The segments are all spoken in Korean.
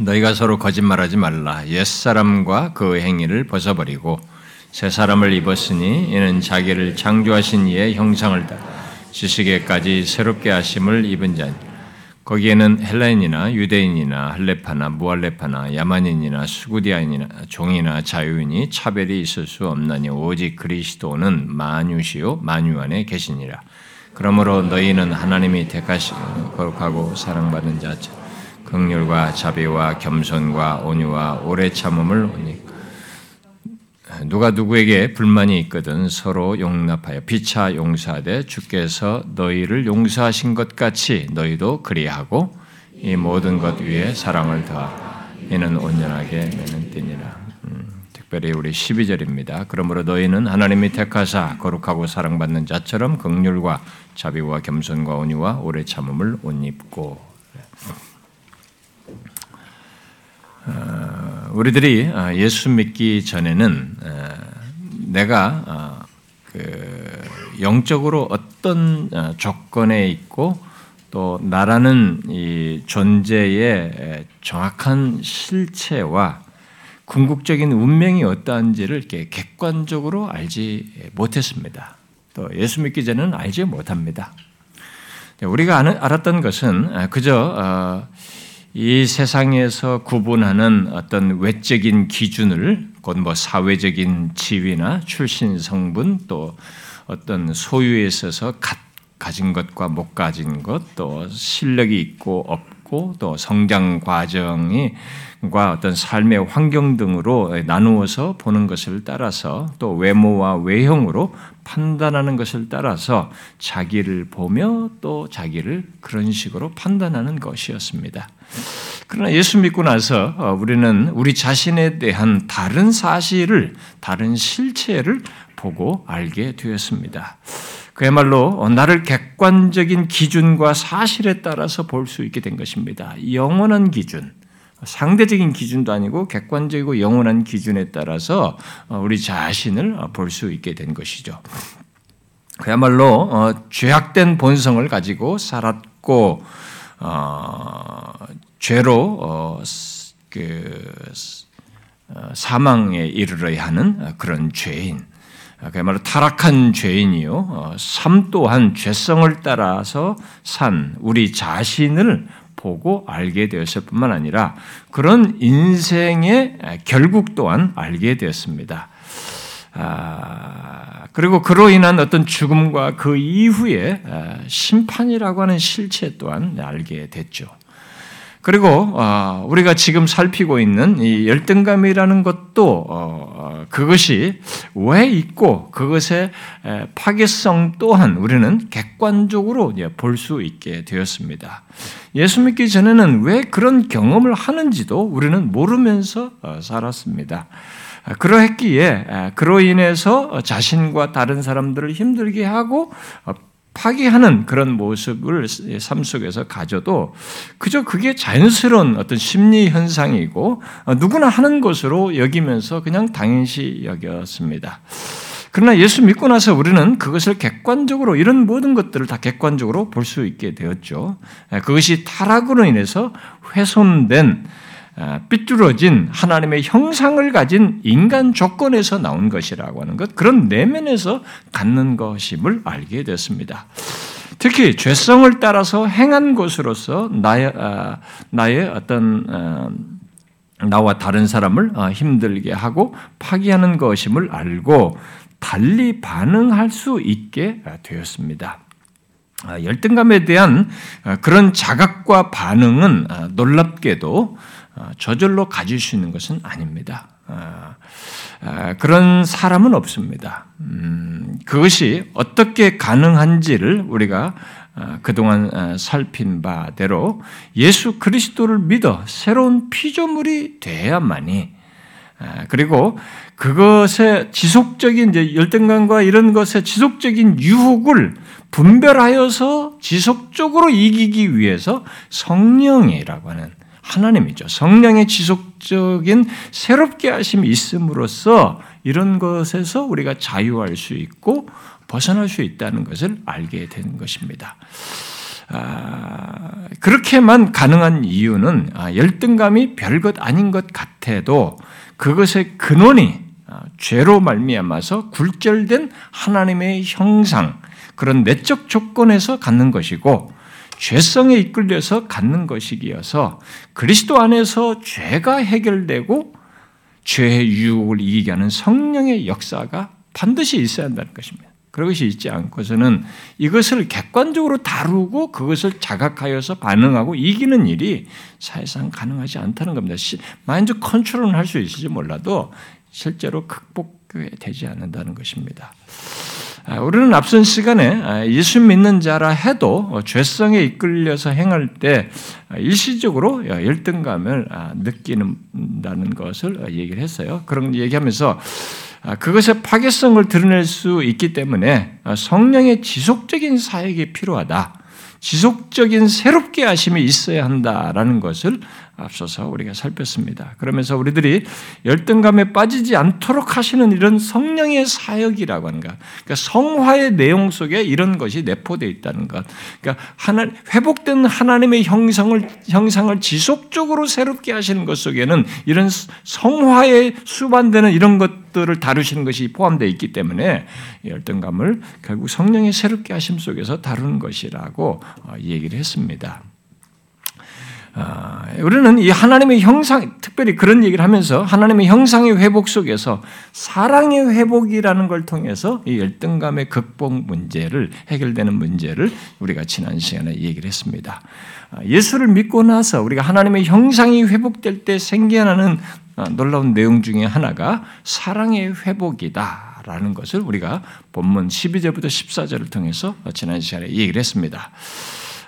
너희가 서로 거짓말하지 말라. 옛 사람과 그 행위를 벗어버리고 새 사람을 입었으니 이는 자기를 창조하신 이의 형상을 따라 지식에까지 새롭게 하심을 입은 자니 거기에는 헬라인이나 유대인이나 할레파나 무할레파나 야만인이나 수구디아인이나 종이나 자유인이 차별이 있을 수 없나니 오직 그리스도는 만유시요 만유 안에 계시니라. 그러므로 너희는 하나님이 택하시고 거룩하고 사랑받은 자처 극률과 자비와 겸손과 온유와 오래 참음을 오니 누가 누구에게 불만이 있거든 서로 용납하여 피차 용서하되 주께서 너희를 용서하신 것 같이 너희도 그리하고 이 모든 것 위에 사랑을 더하 이는 온전하게 매는 띠니라. 음, 특별히 우리 12절입니다. 그러므로 너희는 하나님이 택하사 거룩하고 사랑받는 자처럼 극률과 자비와 겸손과 온유와 오래 참음을 옷 입고 어, 우리들이 어, 예수 믿기 전에는 어, 내가 그 영적으로 어떤 조건에 있고 또 나라는 이 존재의 정확한 실체와 궁극적인 운명이 어떠한지를 이렇게 객관적으로 알지 못했습니다. 또 예수 믿기 전에는 알지 못합니다. 우리가 알았던 것은 그저 이 세상에서 구분하는 어떤 외적인 기준을 곧 뭐 사회적인 지위나 출신 성분 또 어떤 소유에 있어서 가진 것과 못 가진 것 또 실력이 있고 없 고 또 성장 과정이 과 어떤 삶의 환경 등으로 나누어서 보는 것을 따라서 또 외모와 외형으로 판단하는 것을 따라서 자기를 보며 또 자기를 그런 식으로 판단하는 것이었습니다. 그러나 예수 믿고 나서 어, 우리는 우리 자신에 대한 다른 사실을, 다른 실체를 보고 알게 되었습니다. 그야말로 나를 객관적인 기준과 사실에 따라서 볼 수 있게 된 것입니다. 영원한 기준, 상대적인 기준도 아니고 객관적이고 영원한 기준에 따라서 어, 우리 자신을 볼 수 있게 된 것이죠. 그야말로 어, 죄악된 본성을 가지고 살았고 어, 죄로 그 사망에 이르러야 하는 그런 죄인, 그야말로 타락한 죄인이요. 삶 또한 죄성을 따라서 산 우리 자신을 보고 알게 되었을 뿐만 아니라 그런 인생의 결국 또한 알게 되었습니다. 아, 그리고 그로 인한 어떤 죽음과 그 이후에 심판이라고 하는 실체 또한 알게 됐죠. 그리고 어, 우리가 지금 살피고 있는 이 열등감이라는 것도 어, 그것이 왜 있고 그것의 파괴성 또한 우리는 객관적으로 볼 수 있게 되었습니다. 예수 믿기 전에는 왜 그런 경험을 하는지도 우리는 모르면서 어, 살았습니다. 그러했기에 그로 인해서 자신과 다른 사람들을 힘들게 하고 파괴하는 그런 모습을 삶 속에서 가져도 그저 그게 자연스러운 어떤 심리 현상이고 어, 누구나 하는 것으로 여기면서 그냥 당연시 여겼습니다. 그러나 예수 믿고 나서 우리는 그것을 객관적으로 이런 모든 것들을 다 객관적으로 볼 수 있게 되었죠. 그것이 타락으로 인해서 훼손된 아, 삐뚤어진 하나님의 형상을 가진 인간 조건에서 나온 것이라고 하는 것, 그런 내면에서 갖는 것임을 알게 됐습니다. 특히 죄성을 따라서 행한 것으로서 나의, 아, 나의 어떤 어, 나와 다른 사람을 어, 힘들게 하고 파괴하는 것임을 알고 달리 반응할 수 있게 되었습니다. 아, 열등감에 대한 어, 그런 자각과 반응은 놀랍게도 어, 저절로 가질 수 있는 것은 아닙니다. 어, 어, 그런 사람은 없습니다. 음, 그것이 어떻게 가능한지를 우리가 그동안 살핀 바대로 예수 그리스도를 믿어 새로운 피조물이 돼야만이 그리고 그것의 지속적인 열등감과 이런 것의 지속적인 유혹을 분별하여서 지속적으로 이기기 위해서 성령이라고 하는 하나님이죠. 성령의 지속적인 새롭게 하심이 있음으로써 이런 것에서 우리가 자유할 수 있고 벗어날 수 있다는 것을 알게 되는 것입니다. 아, 그렇게만 가능한 이유는 아, 열등감이 별것 아닌 것 같아도 그것의 근원이 아, 죄로 말미암아서 굴절된 하나님의 형상 그런 내적 조건에서 갖는 것이고 죄성에 이끌려서 갖는 것이기여서 그리스도 안에서 죄가 해결되고 죄의 유혹을 이기게 하는 성령의 역사가 반드시 있어야 한다는 것입니다. 그것이 있지 않고서는 이것을 객관적으로 다루고 그것을 자각하여서 반응하고 이기는 일이 사실상 가능하지 않다는 겁니다. 마인드 컨트롤은 할 수 있을지 몰라도 실제로 극복되지 않는다는 것입니다. 아, 우리는 앞선 시간에 아, 예수 믿는 자라 해도 죄성에 이끌려서 행할 때 일시적으로 열등감을 아, 느끼는다는 것을 얘기를 했어요. 그런 얘기하면서 그것의 파괴성을 드러낼 수 있기 때문에 성령의 지속적인 사역이 필요하다. 지속적인 새롭게 하심이 있어야 한다라는 것을 앞서서 우리가 살폈습니다. 그러면서 우리들이 열등감에 빠지지 않도록 하시는 이런 성령의 사역이라고 하는 것, 그러니까 성화의 내용 속에 이런 것이 내포되어 있다는 것, 그러니까 하나, 회복된 하나님의 형성을 형상을 지속적으로 새롭게 하시는 것 속에는 이런 성화에 수반되는 이런 것들을 다루시는 것이 포함되어 있기 때문에 열등감을 결국 성령의 새롭게 하심 속에서 다루는 것이라고 어, 얘기를 했습니다. 아, 우리는 이 하나님의 형상, 특별히 그런 얘기를 하면서 하나님의 형상의 회복 속에서 사랑의 회복이라는 걸 통해서 이 열등감의 극복 문제를 해결되는 문제를 우리가 지난 시간에 얘기를 했습니다. 아, 예수를 믿고 나서 우리가 하나님의 형상이 회복될 때 생겨나는 아, 놀라운 내용 중에 하나가 사랑의 회복이다. 라는 것을 우리가 본문 12절부터 14절을 통해서 지난 시간에 얘기를 했습니다.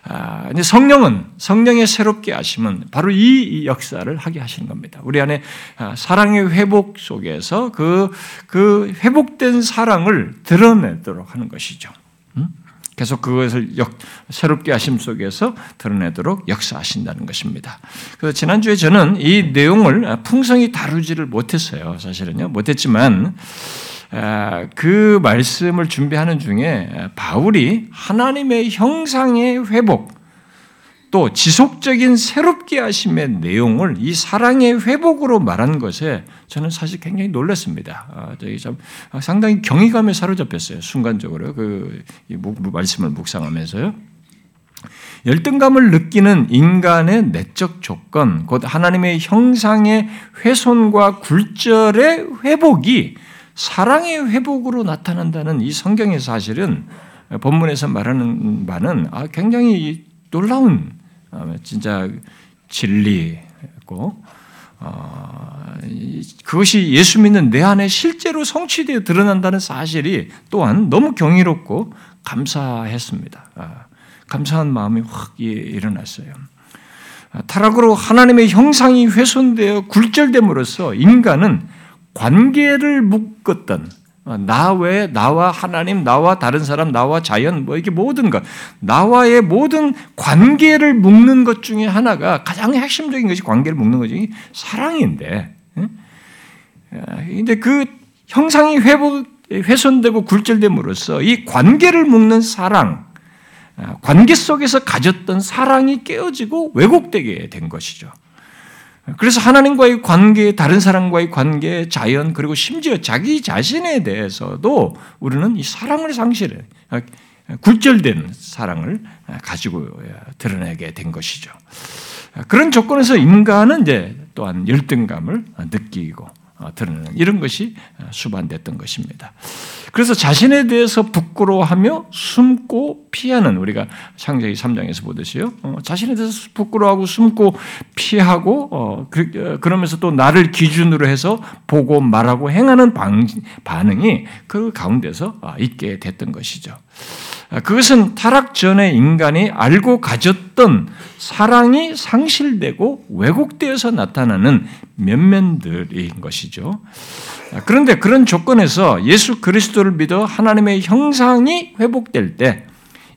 아, 이제 성령은 성령의 새롭게 하심은 바로 이 역사를 하게 하시는 겁니다. 우리 안에 아, 사랑의 회복 속에서 그, 그 회복된 사랑을 드러내도록 하는 것이죠. 음? 계속 그것을 역, 새롭게 하심 속에서 드러내도록 역사하신다는 것입니다. 그래서 지난주에 저는 이 내용을 풍성히 다루지를 못했어요. 사실은요. 못했지만, 그 말씀을 준비하는 중에 바울이 하나님의 형상의 회복, 또 지속적인 새롭게 하심의 내용을 이 사랑의 회복으로 말한 것에 저는 사실 굉장히 놀랐습니다. 아, 참 상당히 경이감에 사로잡혔어요. 순간적으로 그 말씀을 묵상하면서요. 열등감을 느끼는 인간의 내적 조건, 곧 하나님의 형상의 훼손과 굴절의 회복이 사랑의 회복으로 나타난다는 이 성경의 사실은 본문에서 말하는 바는 아, 굉장히 놀라운 아, 진짜 진리고 어, 그것이 예수 믿는 내 안에 실제로 성취되어 드러난다는 사실이 또한 너무 경이롭고 감사했습니다. 아, 감사한 마음이 확 일어났어요. 타락으로 하나님의 형상이 훼손되어 굴절됨으로써 인간은 관계를 묶었던 어, 나 외, 나와 하나님, 나와 다른 사람, 나와 자연, 뭐 이게 모든 것, 나와의 모든 관계를 묶는 것 중에 하나가 가장 핵심적인 것이 관계를 묶는 것이 사랑인데, 근데 그 형상이 회복, 훼손되고 굴절됨으로써 이 관계를 묶는 사랑, 어, 관계 속에서 가졌던 사랑이 깨어지고 왜곡되게 된 것이죠. 그래서 하나님과의 관계, 다른 사람과의 관계, 자연, 그리고 심지어 자기 자신에 대해서도 우리는 이 사랑을 상실해. 굴절된 사랑을 가지고 드러내게 된 것이죠. 그런 조건에서 인간은 이제 또한 열등감을 느끼고 어, 드러내는 이런 것이 어, 수반됐던 것입니다. 그래서 자신에 대해서 부끄러워하며 숨고 피하는 우리가 창세기 3장에서 보듯이요. 어, 자신에 대해서 부끄러워하고 숨고 피하고 그, 그러면서 또 나를 기준으로 해서 보고 말하고 행하는 반응이 그 가운데서 있게 됐던 것이죠. 아, 그것은 타락 전에 인간이 알고 가졌던 사랑이 상실되고 왜곡되어서 나타나는 면면들인 것이죠. 아, 그런데 그런 조건에서 예수 그리스도를 믿어 하나님의 형상이 회복될 때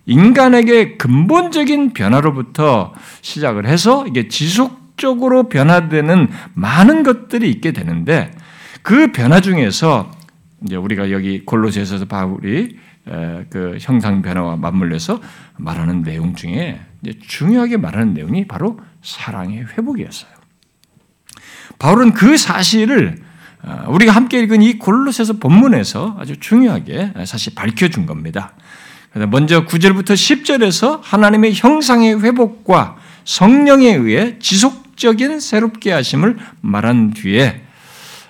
인간에게 근본적인 변화로부터 시작을 해서 이게 지속적으로 변화되는 많은 것들이 있게 되는데 그 변화 중에서 이제 우리가 여기 골로새에서 바울이 그 형상 변화와 맞물려서 말하는 내용 중에 중요하게 말하는 내용이 바로 사랑의 회복이었어요. 바울은 그 사실을 어, 우리가 함께 읽은 이 골로새서 본문에서 아주 중요하게 사실 밝혀준 겁니다. 먼저 9절부터 10절에서 하나님의 형상의 회복과 성령에 의해 지속적인 새롭게 하심을 말한 뒤에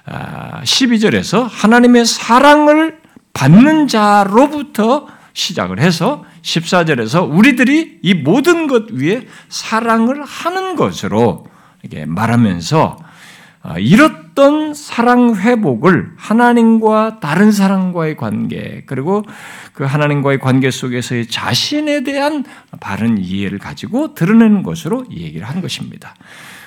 12절에서 아, 하나님의 사랑을 받는 자로부터 시작을 해서 14절에서 우리들이 이 모든 것 위에 사랑을 하는 것으로 말하면서 아, 잃 었던 사랑 회복을 하나님과 다른 사람과의 관계 그리고 그 하나님과의 관계 속에서의 자신에 대한 바른 이해를 가지고 드러내는 것으로 얘기를 한 것입니다.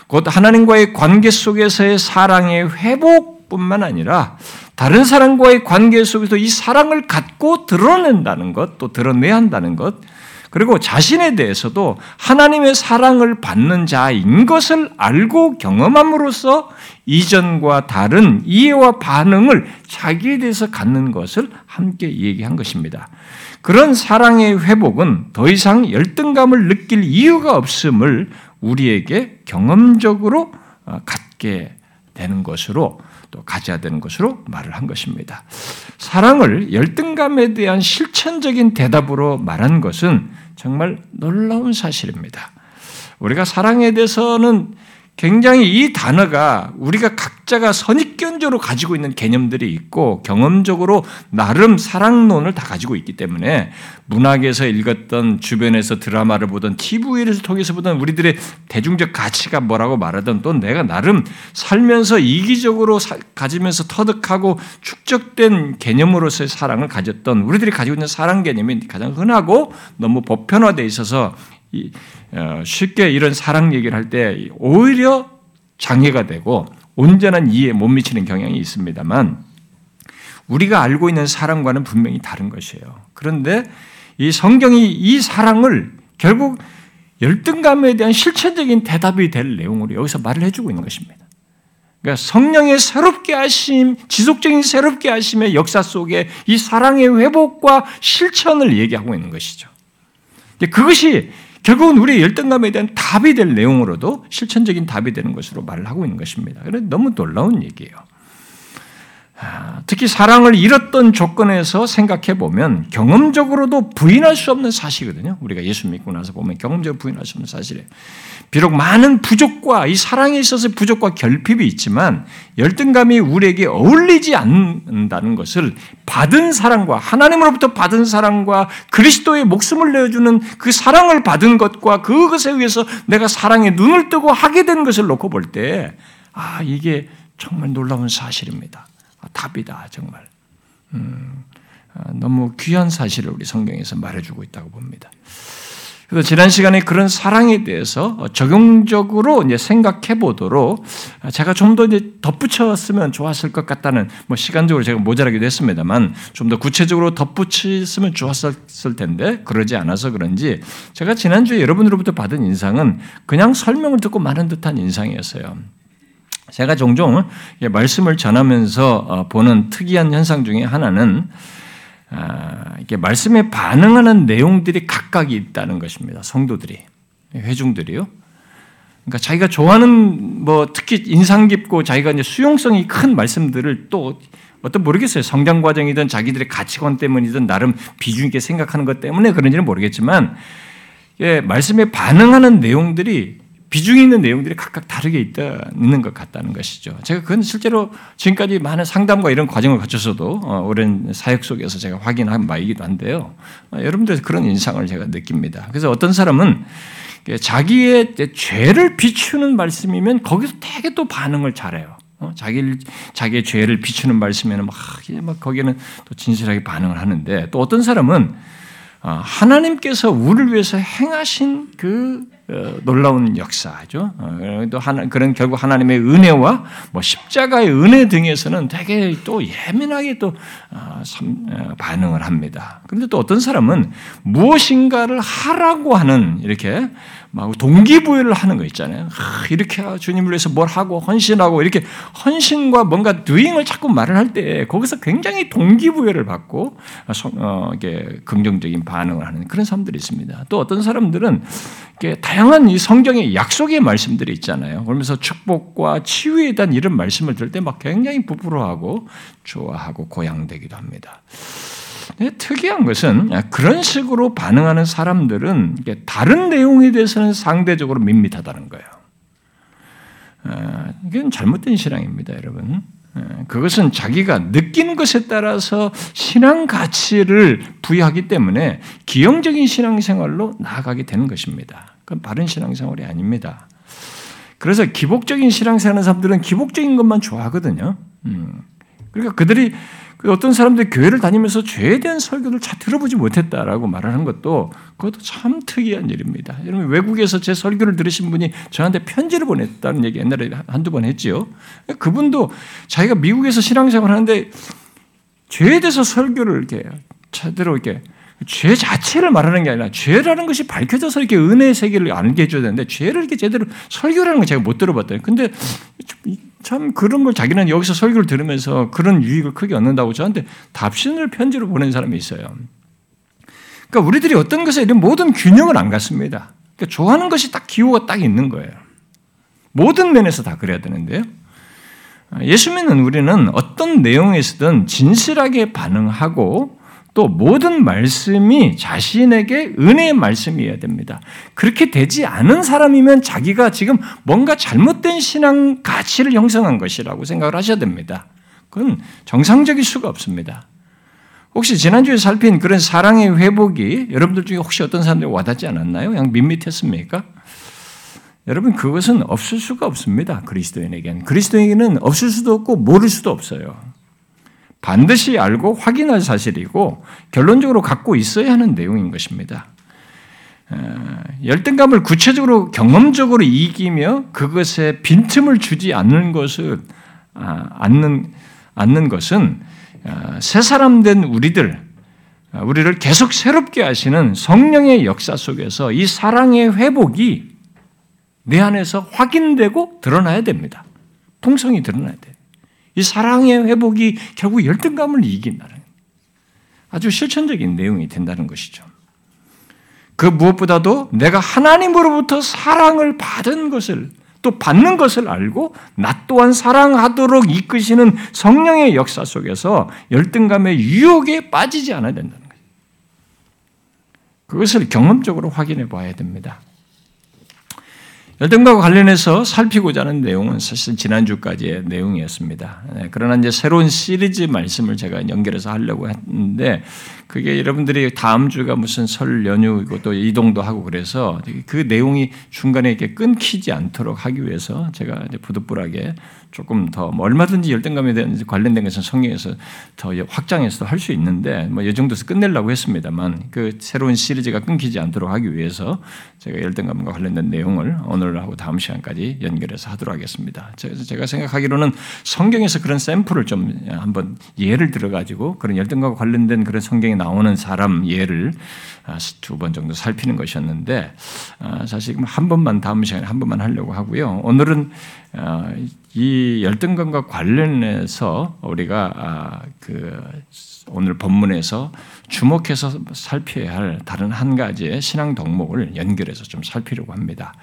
곧 하나님과의 관계 속에서의 사랑의 회복뿐만 아니라 다른 사람과의 관계 속에서 이 사랑을 갖고 드러낸다는 것, 또 드러내야 한다는 것, 그리고 자신에 대해서도 하나님의 사랑을 받는 자인 것을 알고 경험함으로써 이전과 다른 이해와 반응을 자기에 대해서 갖는 것을 함께 얘기한 것입니다. 그런 사랑의 회복은 더 이상 열등감을 느낄 이유가 없음을 우리에게 경험적으로 어, 갖게 되는 것으로 또 가져야 되는 것으로 말을 한 것입니다. 사랑을 열등감에 대한 실천적인 대답으로 말한 것은 정말 놀라운 사실입니다. 우리가 사랑에 대해서는 굉장히 이 단어가 우리가 각자가 선입견적으로 가지고 있는 개념들이 있고 경험적으로 나름 사랑론을 다 가지고 있기 때문에 문학에서 읽었던 주변에서 드라마를 보던 TV를 통해서 보던 우리들의 대중적 가치가 뭐라고 말하던 또 내가 나름 살면서 이기적으로 가지면서 터득하고 축적된 개념으로서의 사랑을 가졌던 우리들이 가지고 있는 사랑 개념이 가장 흔하고 너무 보편화되어 있어서 어, 쉽게 이런 사랑 얘기를 할 때 오히려 장애가 되고 온전한 이해에 못 미치는 경향이 있습니다만 우리가 알고 있는 사랑과는 분명히 다른 것이에요. 그런데 이 성경이 이 사랑을 결국 열등감에 대한 실체적인 대답이 될 내용으로 여기서 말을 해주고 있는 것입니다. 그러니까 성령의 새롭게 하심, 지속적인 새롭게 하심의 역사 속에 이 사랑의 회복과 실천을 얘기하고 있는 것이죠. 그것이 결국은 우리의 열등감에 대한 답이 될 내용으로도 실천적인 답이 되는 것으로 말을 하고 있는 것입니다. 그래 너무 놀라운 얘기예요. 아, 특히 사랑을 잃었던 조건에서 생각해 보면 경험적으로도 부인할 수 없는 사실이거든요. 우리가 예수 믿고 나서 보면 경험적으로 부인할 수 없는 사실이에요. 비록 많은 부족과 이 사랑에 있어서 부족과 결핍이 있지만 열등감이 우리에게 어울리지 않는다는 것을 받은 사랑과 하나님으로부터 받은 사랑과 그리스도의 목숨을 내어주는 그 사랑을 받은 것과 그것에 의해서 내가 사랑에 눈을 뜨고 하게 된 것을 놓고 볼 때 아, 이게 정말 놀라운 사실입니다. 아, 답이다, 정말. 음, 아, 너무 귀한 사실을 우리 성경에서 말해주고 있다고 봅니다. 그래서 지난 시간에 그런 사랑에 대해서 적용적으로 이제 생각해 보도록 제가 좀 더 이제 덧붙였으면 좋았을 것 같다는 뭐 시간적으로 제가 모자라기도 했습니다만 좀 더 구체적으로 덧붙였으면 좋았을 텐데 그러지 않아서 그런지 제가 지난주에 여러분으로부터 받은 인상은 그냥 설명을 듣고 많은 듯한 인상이었어요. 제가 종종 말씀을 전하면서 어, 보는 특이한 현상 중에 하나는 아, 이게 말씀에 반응하는 내용들이 각각 있다는 것입니다. 성도들이 회중들이요. 그러니까 자기가 좋아하는 뭐 특히 인상 깊고 자기가 이제 수용성이 큰 말씀들을 또 어떤 모르겠어요. 성장 과정이든 자기들의 가치관 때문이든 나름 비중 있게 생각하는 것 때문에 그런지는 모르겠지만 예, 말씀에 반응하는 내용들이 비중 있는 내용들이 각각 다르게 있다, 있는 것 같다는 것이죠. 제가 그건 실제로 지금까지 많은 상담과 이런 과정을 거쳐서도 어, 오랜 사역 속에서 제가 확인한 바이기도 한데요. 어, 여러분들 그런 인상을 제가 느낍니다. 그래서 어떤 사람은 자기의 죄를 비추는 말씀이면 거기서 되게 또 반응을 잘해요. 어, 자기 자기의 죄를 비추는 말씀에는 막, 막 거기는 또 진실하게 반응을 하는데 또 어떤 사람은 하나님께서 우리를 위해서 행하신 그 어, 놀라운 역사죠. 어, 또 하나, 그런 결국 하나님의 은혜와 뭐 십자가의 은혜 등에서는 되게 또 예민하게 또 어, 반응을 합니다. 그런데 또 어떤 사람은 무엇인가를 하라고 하는 이렇게 막 동기부여를 하는 거 있잖아요. 이렇게 주님을 위해서 뭘 하고 헌신하고 이렇게 헌신과 뭔가 doing을 자꾸 말을 할 때 거기서 굉장히 동기부여를 받고 어, 이게 긍정적인 반응을 하는 그런 사람들이 있습니다. 또 어떤 사람들은 다양한 이 성경의 약속의 말씀들이 있잖아요. 그러면서 축복과 치유에 대한 이런 말씀을 들을 때 막 굉장히 부풀어하고 좋아하고 고양되기도 합니다. 특이한 것은 그런 식으로 반응하는 사람들은 다른 내용에 대해서는 상대적으로 밋밋하다는 거예요. 어, 이건 잘못된 신앙입니다, 여러분. 어, 그것은 자기가 느낀 것에 따라서 신앙 가치를 부여하기 때문에 기형적인 신앙생활로 나아가게 되는 것입니다. 그건 바른 신앙생활이 아닙니다. 그래서 기복적인 신앙생활 하는 사람들은 기복적인 것만 좋아하거든요. 음. 그러니까 그들이 그 어떤 사람들이 교회를 다니면서 죄에 대한 설교를 잘 들어보지 못했다라고 말하는 것도 그것도 참 특이한 일입니다. 여러분 외국에서 제 설교를 들으신 분이 저한테 편지를 보냈다는 얘기 옛날에 한두 번 했지요. 그분도 자기가 미국에서 신앙생활 하는데 죄에 대해서 설교를 이렇게 제대로 이렇게 죄 자체를 말하는 게 아니라 죄라는 것이 밝혀져서 이렇게 은혜의 세계를 알게 해줘야 되는데 죄를 이렇게 제대로 설교라는 걸 제가 못 들어봤더니 근데 참 그런 걸 자기는 여기서 설교를 들으면서 그런 유익을 크게 얻는다고 저한테 답신을 편지로 보낸 사람이 있어요. 그러니까 우리들이 어떤 것에 이런 모든 균형을 안 갖습니다. 그러니까 좋아하는 것이 딱 기호가 딱 있는 거예요. 모든 면에서 다 그래야 되는데요. 예수 믿는 우리는 어떤 내용에서든 진실하게 반응하고 또 모든 말씀이 자신에게 은혜의 말씀이어야 됩니다. 그렇게 되지 않은 사람이면 자기가 지금 뭔가 잘못된 신앙 가치를 형성한 것이라고 생각을 하셔야 됩니다. 그건 정상적일 수가 없습니다. 혹시 지난주에 살핀 그런 사랑의 회복이 여러분들 중에 혹시 어떤 사람들이 와닿지 않았나요? 그냥 밋밋했습니까? 여러분 그것은 없을 수가 없습니다. 그리스도인에게는 그리스도인에게는 없을 수도 없고 모를 수도 없어요. 반드시 알고 확인할 사실이고 결론적으로 갖고 있어야 하는 내용인 것입니다. 어, 열등감을 구체적으로 경험적으로 이기며 그것에 빈틈을 주지 않는 것을 아, 않는 않는 것은 어, 새 사람 된 우리들 어, 우리를 계속 새롭게 하시는 성령의 역사 속에서 이 사랑의 회복이 내 안에서 확인되고 드러나야 됩니다. 풍성이 드러나야 돼요. 이 사랑의 회복이 결국 열등감을 이긴다는 아주 실천적인 내용이 된다는 것이죠. 그 무엇보다도 내가 하나님으로부터 사랑을 받은 것을 또 받는 것을 알고 나 또한 사랑하도록 이끄시는 성령의 역사 속에서 열등감의 유혹에 빠지지 않아야 된다는 거예요. 그것을 경험적으로 확인해 봐야 됩니다. 열등과 관련해서 살피고자 하는 내용은 사실 지난주까지의 내용이었습니다. 네, 그러나 이제 새로운 시리즈 말씀을 제가 연결해서 하려고 했는데 그게 여러분들이 다음 주가 무슨 설 연휴이고 또 이동도 하고 그래서 그 내용이 중간에 이렇게 끊기지 않도록 하기 위해서 제가 이제 부득불하게 조금 더뭐 얼마든지 열등감에 대한 관련된 것은 성경에서 더 확장해서 할 수 있는데 뭐이 정도에서 끝내려고 했습니다만 그 새로운 시리즈가 끊기지 않도록 하기 위해서 제가 열등감과 관련된 내용을 오늘하고 다음 시간까지 연결해서 하도록 하겠습니다. 제가 생각하기로는 성경에서 그런 샘플을 좀 한번 예를 들어가지고 그런 열등감과 관련된 그런 성경에 나오는 사람 예를 아, 두번 정도 살피는 것이었는데 아, 사실 한 번만 다음 시간에 한 번만 하려고 하고요. 오늘은 아, 이 열등감과 관련해서 우리가 그 오늘 본문에서 주목해서 살펴야 할 다른 한 가지의 신앙 덕목을 연결해서 좀 살피려고 합니다.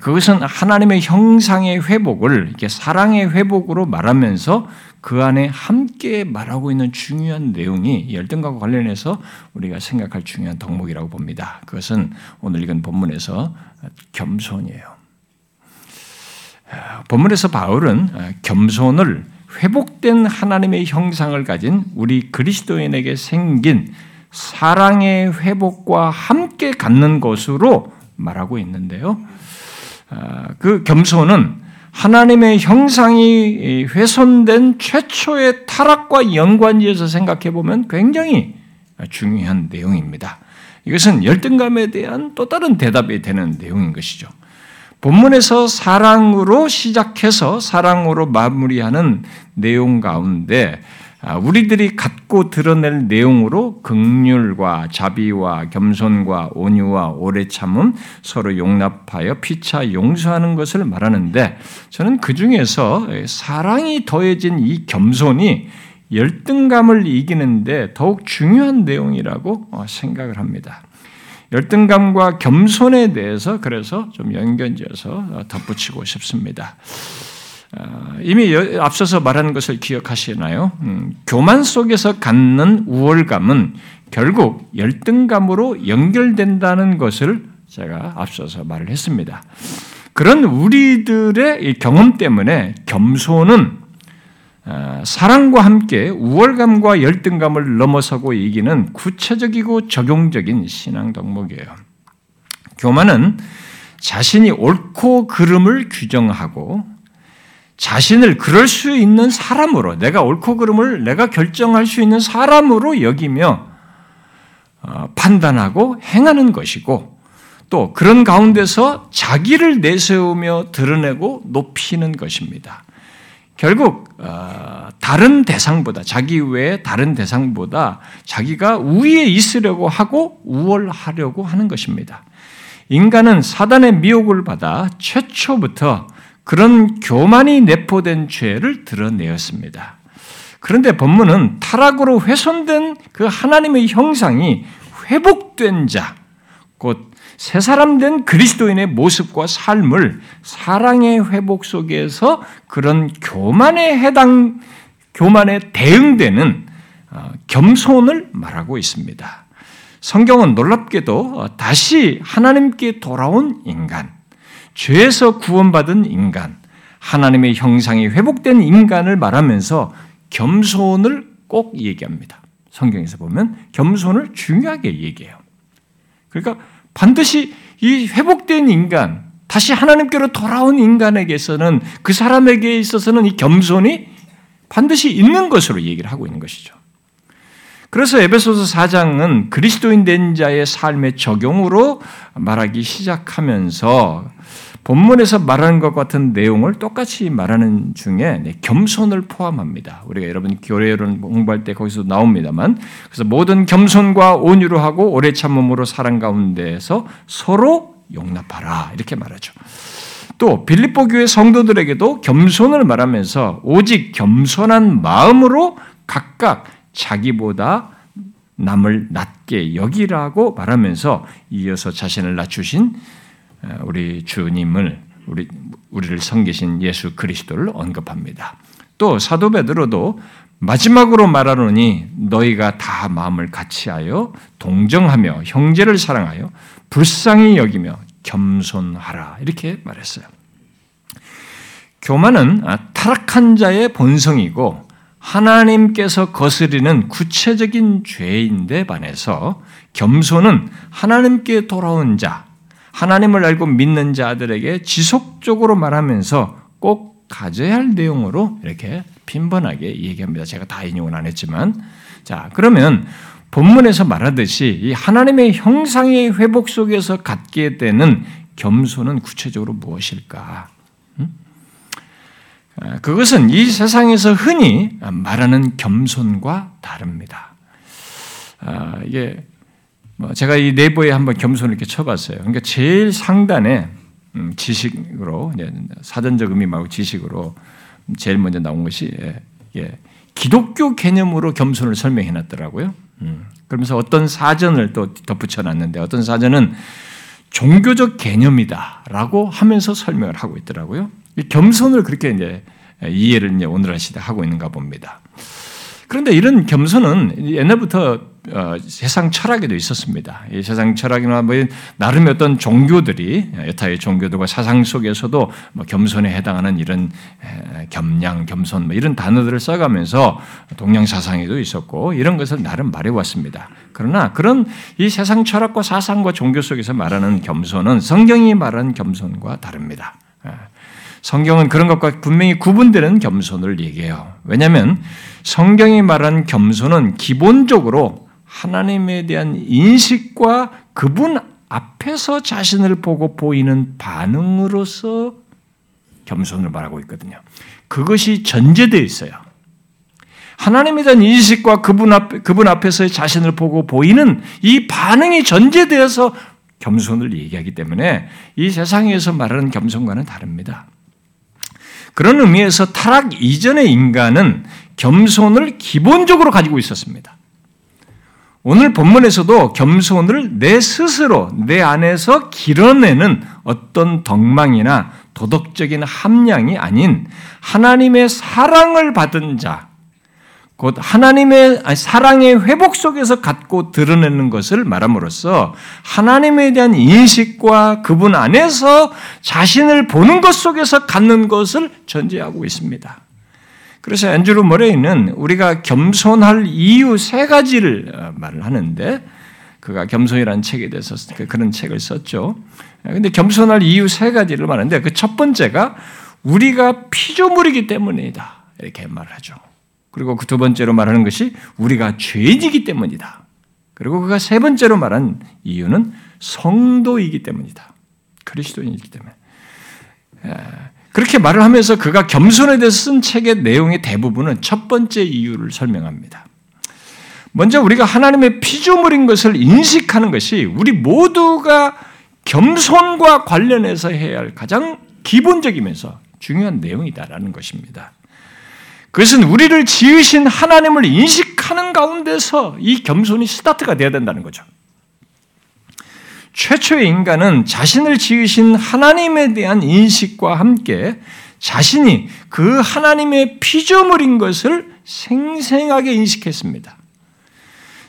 그것은 하나님의 형상의 회복을 이렇게 사랑의 회복으로 말하면서 그 안에 함께 말하고 있는 중요한 내용이 열등과 관련해서 우리가 생각할 중요한 덕목이라고 봅니다. 그것은 오늘 읽은 본문에서 겸손이에요. 본문에서 바울은 겸손을 회복된 하나님의 형상을 가진 우리 그리스도인에게 생긴 사랑의 회복과 함께 갖는 것으로 말하고 있는데요. 그 겸손은 하나님의 형상이 훼손된 최초의 타락과 연관지어서 생각해 보면 굉장히 중요한 내용입니다. 이것은 열등감에 대한 또 다른 대답이 되는 내용인 것이죠. 본문에서 사랑으로 시작해서 사랑으로 마무리하는 내용 가운데 아, 우리들이 갖고 드러낼 내용으로 극률과 자비와 겸손과 온유와 오래 참음 서로 용납하여 피차 용서하는 것을 말하는데 저는 그 중에서 사랑이 더해진 이 겸손이 열등감을 이기는데 더욱 중요한 내용이라고 어, 생각을 합니다. 열등감과 겸손에 대해서 그래서 좀 연결지어서 어, 덧붙이고 싶습니다. 어, 이미 앞서서 말한 것을 기억하시나요? 음, 교만 속에서 갖는 우월감은 결국 열등감으로 연결된다는 것을 제가 앞서서 말을 했습니다. 그런 우리들의 경험 때문에 겸손은 어, 사랑과 함께 우월감과 열등감을 넘어서고 이기는 구체적이고 적용적인 신앙 덕목이에요. 교만은 자신이 옳고 그름을 규정하고 자신을 그럴 수 있는 사람으로 내가 옳고 그름을 내가 결정할 수 있는 사람으로 여기며 어, 판단하고 행하는 것이고 또 그런 가운데서 자기를 내세우며 드러내고 높이는 것입니다. 결국 어, 다른 대상보다 자기 외에 다른 대상보다 자기가 우위에 있으려고 하고 우월하려고 하는 것입니다. 인간은 사단의 미혹을 받아 최초부터 그런 교만이 내포된 죄를 드러내었습니다. 그런데 본문은 타락으로 훼손된 그 하나님의 형상이 회복된 자, 곧 새 사람 된 그리스도인의 모습과 삶을 사랑의 회복 속에서 그런 교만에 해당, 교만에 대응되는 어, 겸손을 말하고 있습니다. 성경은 놀랍게도 다시 하나님께 돌아온 인간, 죄에서 구원받은 인간, 하나님의 형상이 회복된 인간을 말하면서 겸손을 꼭 얘기합니다. 성경에서 보면 겸손을 중요하게 얘기해요. 그러니까 반드시 이 회복된 인간, 다시 하나님께로 돌아온 인간에게서는 그 사람에게 있어서는 이 겸손이 반드시 있는 것으로 얘기를 하고 있는 것이죠. 그래서 에베소서 4장은 그리스도인 된 자의 삶의 적용으로 말하기 시작하면서 본문에서 말하는 것 같은 내용을 똑같이 말하는 중에 네, 겸손을 포함합니다. 우리가 여러분 교회론 공부할 때 거기서 나옵니다만 그래서 모든 겸손과 온유로 하고 오래 참음으로 사랑 가운데에서 서로 용납하라 이렇게 말하죠. 또 빌립보 교회 성도들에게도 겸손을 말하면서 오직 겸손한 마음으로 각각 자기보다 남을 낮게 여기라고 말하면서 이어서 자신을 낮추신 우리 주님을 우리 우리를 섬기신 예수 그리스도를 언급합니다. 또 사도 베드로도 마지막으로 말하노니 너희가 다 마음을 같이하여 동정하며 형제를 사랑하여 불쌍히 여기며 겸손하라 이렇게 말했어요. 교만은 타락한 자의 본성이고 하나님께서 거스리는 구체적인 죄인데 반해서 겸손은 하나님께 돌아온 자, 하나님을 알고 믿는 자들에게 지속적으로 말하면서 꼭 가져야 할 내용으로 이렇게 빈번하게 얘기합니다. 제가 다 인용은 안 했지만. 자, 그러면 본문에서 말하듯이 이 하나님의 형상의 회복 속에서 갖게 되는 겸손은 구체적으로 무엇일까? 음? 아, 그것은 이 세상에서 흔히 말하는 겸손과 다릅니다. 아, 이게 뭐 제가 이 네이버에 한번 겸손을 이렇게 쳐봤어요. 그러니까 제일 상단에 음, 지식으로 사전적 의미 말고 지식으로 제일 먼저 나온 것이 예, 예, 기독교 개념으로 겸손을 설명해 놨더라고요. 음, 그러면서 어떤 사전을 또 덧붙여 놨는데 어떤 사전은 종교적 개념이다라고 하면서 설명을 하고 있더라고요. 겸손을 그렇게 이제 이해를 이제 오늘 시대 하고 있는가 봅니다. 그런데 이런 겸손은 옛날부터 어, 세상 철학에도 있었습니다. 이 세상 철학이나 뭐 나름의 어떤 종교들이 여타의 종교들과 사상 속에서도 뭐 겸손에 해당하는 이런 겸양, 겸손 뭐 이런 단어들을 써가면서 동양 사상에도 있었고 이런 것을 나름 말해왔습니다. 그러나 그런 이 세상 철학과 사상과 종교 속에서 말하는 겸손은 성경이 말하는 겸손과 다릅니다. 성경은 그런 것과 분명히 구분되는 겸손을 얘기해요. 왜냐하면 성경이 말하는 겸손은 기본적으로 하나님에 대한 인식과 그분 앞에서 자신을 보고 보이는 반응으로서 겸손을 말하고 있거든요. 그것이 전제되어 있어요. 하나님에 대한 인식과 그분 앞 그분 앞에서의 자신을 보고 보이는 이 반응이 전제되어서 겸손을 얘기하기 때문에 이 세상에서 말하는 겸손과는 다릅니다. 그런 의미에서 타락 이전의 인간은 겸손을 기본적으로 가지고 있었습니다. 오늘 본문에서도 겸손을 내 스스로 내 안에서 길어내는 어떤 덕망이나 도덕적인 함량이 아닌 하나님의 사랑을 받은 자, 곧 하나님의 사랑의 회복 속에서 갖고 드러내는 것을 말함으로써 하나님에 대한 인식과 그분 안에서 자신을 보는 것 속에서 갖는 것을 전제하고 있습니다. 그래서 앤드루 머레이는 우리가 겸손할 이유 세 가지를 어, 말을 하는데 그가 겸손이라는 책에 대해서 그 그런 책을 썼죠. 근데 겸손할 이유 세 가지를 말하는데 그 첫 번째가 우리가 피조물이기 때문이다. 이렇게 말을 하죠. 그리고 그 두 번째로 말하는 것이 우리가 죄인이기 때문이다. 그리고 그가 세 번째로 말한 이유는 성도이기 때문이다. 그리스도인이기 때문에. 그렇게 말을 하면서 그가 겸손에 대해서 쓴 책의 내용의 대부분은 첫 번째 이유를 설명합니다. 먼저 우리가 하나님의 피조물인 것을 인식하는 것이 우리 모두가 겸손과 관련해서 해야 할 가장 기본적이면서 중요한 내용이다라는 것입니다. 그것은 우리를 지으신 하나님을 인식하는 가운데서 이 겸손이 스타트가 되어야 된다는 거죠. 최초의 인간은 자신을 지으신 하나님에 대한 인식과 함께 자신이 그 하나님의 피조물인 것을 생생하게 인식했습니다.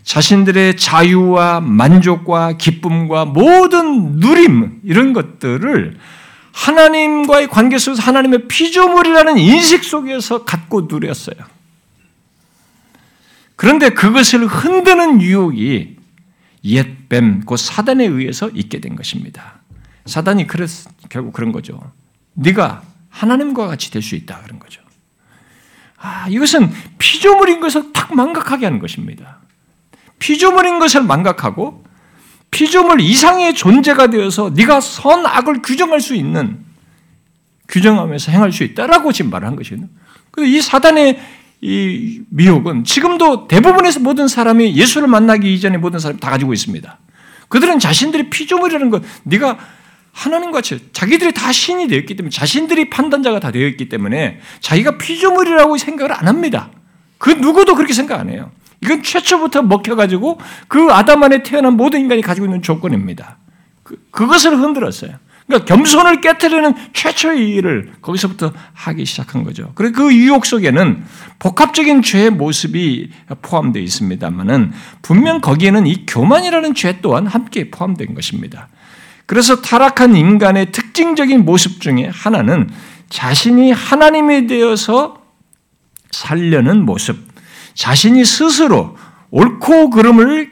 자신들의 자유와 만족과 기쁨과 모든 누림, 이런 것들을 하나님과의 관계 속에서 하나님의 피조물이라는 인식 속에서 갖고 누렸어요. 그런데 그것을 흔드는 유혹이 옛뱀, 그 사단에 의해서 있게 된 것입니다. 사단이 그랬, 결국 그런 거죠. 네가 하나님과 같이 될 수 있다 그런 거죠. 아, 이것은 피조물인 것을 탁 망각하게 하는 것입니다. 피조물인 것을 망각하고 피조물 이상의 존재가 되어서 네가 선악을 규정할 수 있는 규정하면서 행할 수 있다라고 지금 말을 한 것이거든요. 이 사단의 이 미혹은 지금도 대부분의 모든 사람이 예수를 만나기 이전에 모든 사람이 다 가지고 있습니다. 그들은 자신들이 피조물이라는 것, 네가 하나님 같이 자기들이 다 신이 되었기 때문에 자신들이 판단자가 다 되었기 때문에 자기가 피조물이라고 생각을 안 합니다. 그 누구도 그렇게 생각 안 해요. 이건 최초부터 먹혀가지고 그 아담 안에 태어난 모든 인간이 가지고 있는 조건입니다. 그, 그것을 흔들었어요. 그러니까 겸손을 깨뜨리는 최초의 일을 거기서부터 하기 시작한 거죠. 그리고 그 유혹 속에는 복합적인 죄의 모습이 포함되어 있습니다만은 분명 거기에는 이 교만이라는 죄 또한 함께 포함된 것입니다. 그래서 타락한 인간의 특징적인 모습 중에 하나는 자신이 하나님이 되어서 살려는 모습, 자신이 스스로 옳고 그름을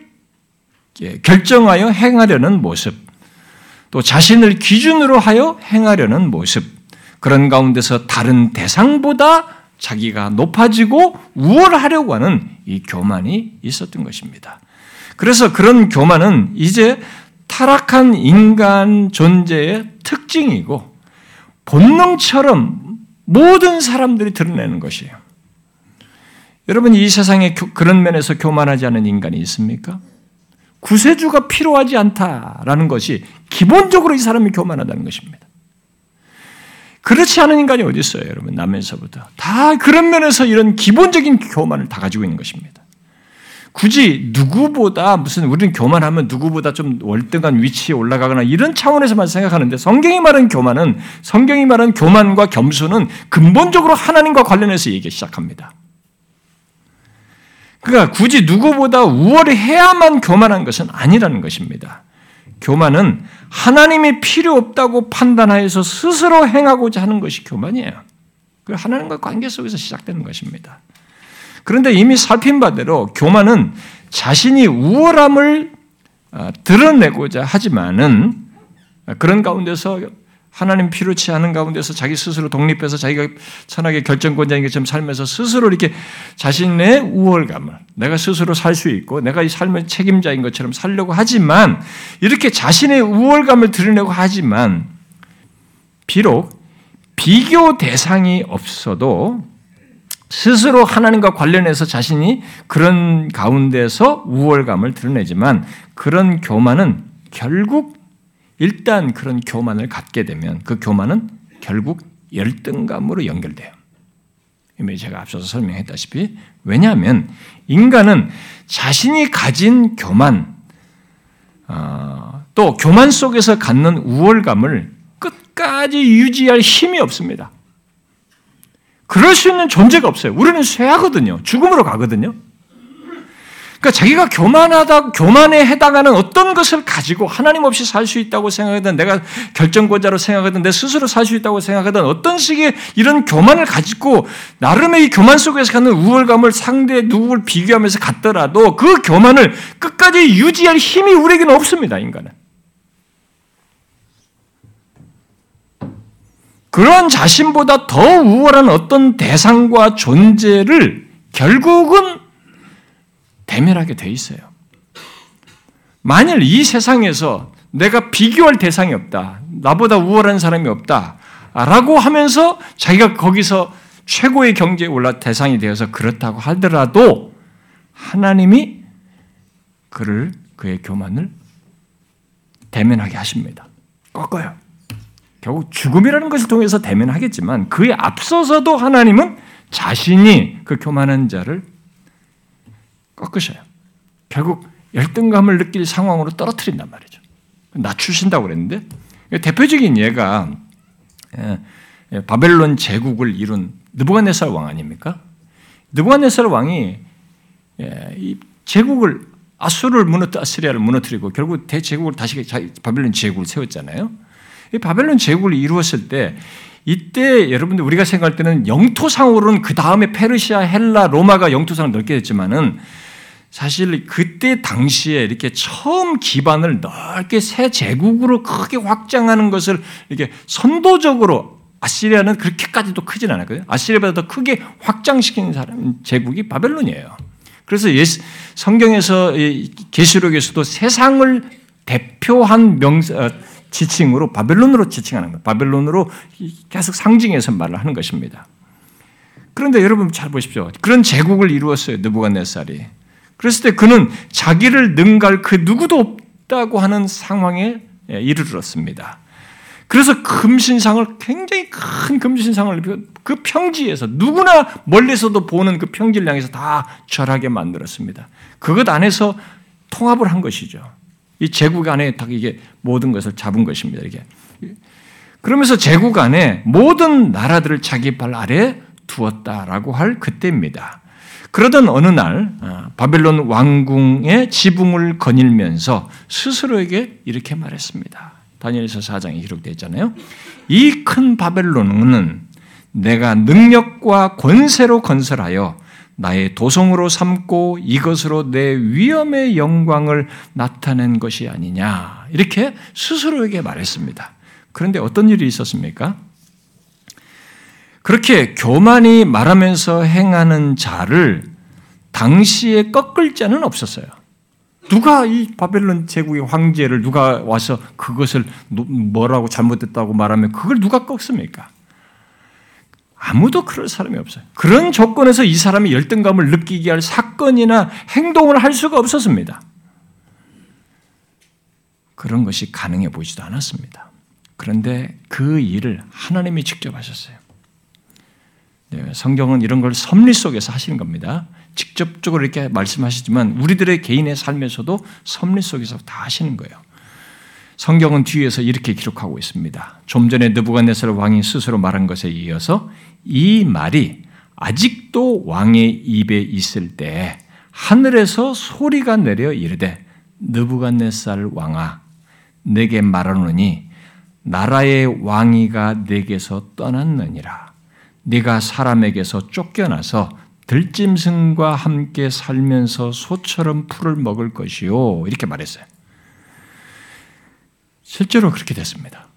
결정하여 행하려는 모습, 또 자신을 기준으로 하여 행하려는 모습, 그런 가운데서 다른 대상보다 자기가 높아지고 우월하려고 하는 이 교만이 있었던 것입니다. 그래서 그런 교만은 이제 타락한 인간 존재의 특징이고 본능처럼 모든 사람들이 드러내는 것이에요. 여러분 이 세상에 그런 면에서 교만하지 않은 인간이 있습니까? 구세주가 필요하지 않다라는 것이 기본적으로 이 사람이 교만하다는 것입니다. 그렇지 않은 인간이 어디 있어요, 여러분? 남에서부터 다 그런 면에서 이런 기본적인 교만을 다 가지고 있는 것입니다. 굳이 누구보다 무슨 우리는 교만하면 누구보다 좀 월등한 위치에 올라가거나 이런 차원에서만 생각하는데 성경이 말하는 교만은 성경이 말하는 교만과 겸손은 근본적으로 하나님과 관련해서 얘기 시작합니다. 그러니까 굳이 누구보다 우월해야만 교만한 것은 아니라는 것입니다. 교만은 하나님이 필요 없다고 판단하여서 스스로 행하고자 하는 것이 교만이에요. 그 하나님과 관계 속에서 시작되는 것입니다. 그런데 이미 살핀 바대로 교만은 자신이 우월함을 어, 드러내고자 하지만은 그런 가운데서 하나님 필요치 않은 가운데서 자기 스스로 독립해서 자기가 천하의 결정권자인 것처럼 살면서 스스로 이렇게 자신의 우월감을 내가 스스로 살 수 있고 내가 이 삶의 책임자인 것처럼 살려고 하지만 이렇게 자신의 우월감을 드러내고 하지만 비록 비교 대상이 없어도 스스로 하나님과 관련해서 자신이 그런 가운데서 우월감을 드러내지만 그런 교만은 결국 일단 그런 교만을 갖게 되면 그 교만은 결국 열등감으로 연결돼요. 이미 제가 앞서서 설명했다시피 왜냐하면 인간은 자신이 가진 교만 어, 또 교만 속에서 갖는 우월감을 끝까지 유지할 힘이 없습니다. 그럴 수 있는 존재가 없어요. 우리는 쇠하거든요. 죽음으로 가거든요. 그러니까 자기가 교만하다, 교만에 해당하는 어떤 것을 가지고 하나님 없이 살 수 있다고 생각하든 내가 결정권자로 생각하든 내 스스로 살 수 있다고 생각하든 어떤 식의 이런 교만을 가지고 나름의 이 교만 속에서 갖는 우월감을 상대 누구를 비교하면서 갖더라도 그 교만을 끝까지 유지할 힘이 우리에게는 없습니다, 인간은. 그러한 자신보다 더 우월한 어떤 대상과 존재를 결국은 대면하게 돼 있어요. 만일 이 세상에서 내가 비교할 대상이 없다, 나보다 우월한 사람이 없다, 라고 하면서 자기가 거기서 최고의 경제에 올라 대상이 되어서 그렇다고 하더라도 하나님이 그를 그의 교만을 대면하게 하십니다. 꺾어요. 결국 죽음이라는 것을 통해서 대면하겠지만 그에 앞서서도 하나님은 자신이 그 교만한 자를 꺾으셔요. 결국 열등감을 느낄 상황으로 떨어뜨린단 말이죠. 낮추신다고 그랬는데 대표적인 예가 예, 예, 바벨론 제국을 이룬 느부갓네살 왕 아닙니까? 느부갓네살 왕이 예, 이 제국을 아수를 무너뜨 아시리아를 무너뜨리고 결국 대제국을 다시 바벨론 제국을 세웠잖아요. 이 바벨론 제국을 이루었을 때 이때 여러분들 우리가 생각할 때는 영토상으로는 그 다음에 페르시아, 헬라, 로마가 영토상을 넓게 됐지만은 사실 그때 당시에 이렇게 처음 기반을 넓게 새 제국으로 크게 확장하는 것을 이렇게 선도적으로 아시리아는 그렇게까지도 크진 않았거든요. 아시리아보다 더 크게 확장시킨 사람 제국이 바벨론이에요. 그래서 성경에서 계시록에서도 세상을 대표한 명사 어, 지칭으로 바벨론으로 지칭하는 것, 바벨론으로 계속 상징해서 말을 하는 것입니다. 그런데 여러분 잘 보십시오. 그런 제국을 이루었어요. 느부갓네살이. 그랬을 때 그는 자기를 능가할 그 누구도 없다고 하는 상황에 예, 이르렀습니다. 그래서 금신상을 굉장히 큰 금신상을 그 평지에서 누구나 멀리서도 보는 그 평지를 향해서 다 절하게 만들었습니다. 그것 안에서 통합을 한 것이죠. 이 제국 안에 딱 이게 모든 것을 잡은 것입니다. 이게. 그러면서 제국 안에 모든 나라들을 자기 발 아래 두었다라고 할 그때입니다. 그러던 어느 날 어, 바벨론 왕궁의 지붕을 거닐면서 스스로에게 이렇게 말했습니다. 다니엘서 4장에 기록되어 있잖아요. 이 큰 바벨론은 내가 능력과 권세로 건설하여 나의 도성으로 삼고 이것으로 내 위엄의 영광을 나타낸 것이 아니냐. 이렇게 스스로에게 말했습니다. 그런데 어떤 일이 있었습니까? 그렇게 교만이 말하면서 행하는 자를 당시에 꺾을 자는 없었어요. 누가 이 바벨론 제국의 황제를 누가 와서 그것을 뭐라고 잘못됐다고 말하면 그걸 누가 꺾습니까? 아무도 그럴 사람이 없어요. 그런 조건에서 이 사람이 열등감을 느끼게 할 사건이나 행동을 할 수가 없었습니다. 그런 것이 가능해 보이지도 않았습니다. 그런데 그 일을 하나님이 직접 하셨어요. 네, 성경은 이런 걸 섭리 속에서 하시는 겁니다. 직접적으로 이렇게 말씀하시지만 우리들의 개인의 삶에서도 섭리 속에서 다 하시는 거예요. 성경은 뒤에서 이렇게 기록하고 있습니다. 좀 전에 느부갓네살 왕이 스스로 말한 것에 이어서 이 말이 아직도 왕의 입에 있을 때 하늘에서 소리가 내려 이르되 느부갓네살 왕아 내게 말하노니 나라의 왕위가 내게서 떠났느니라 네가 사람에게서 쫓겨나서 들짐승과 함께 살면서 소처럼 풀을 먹을 것이요 이렇게 말했어요. 실제로 그렇게 됐습니다.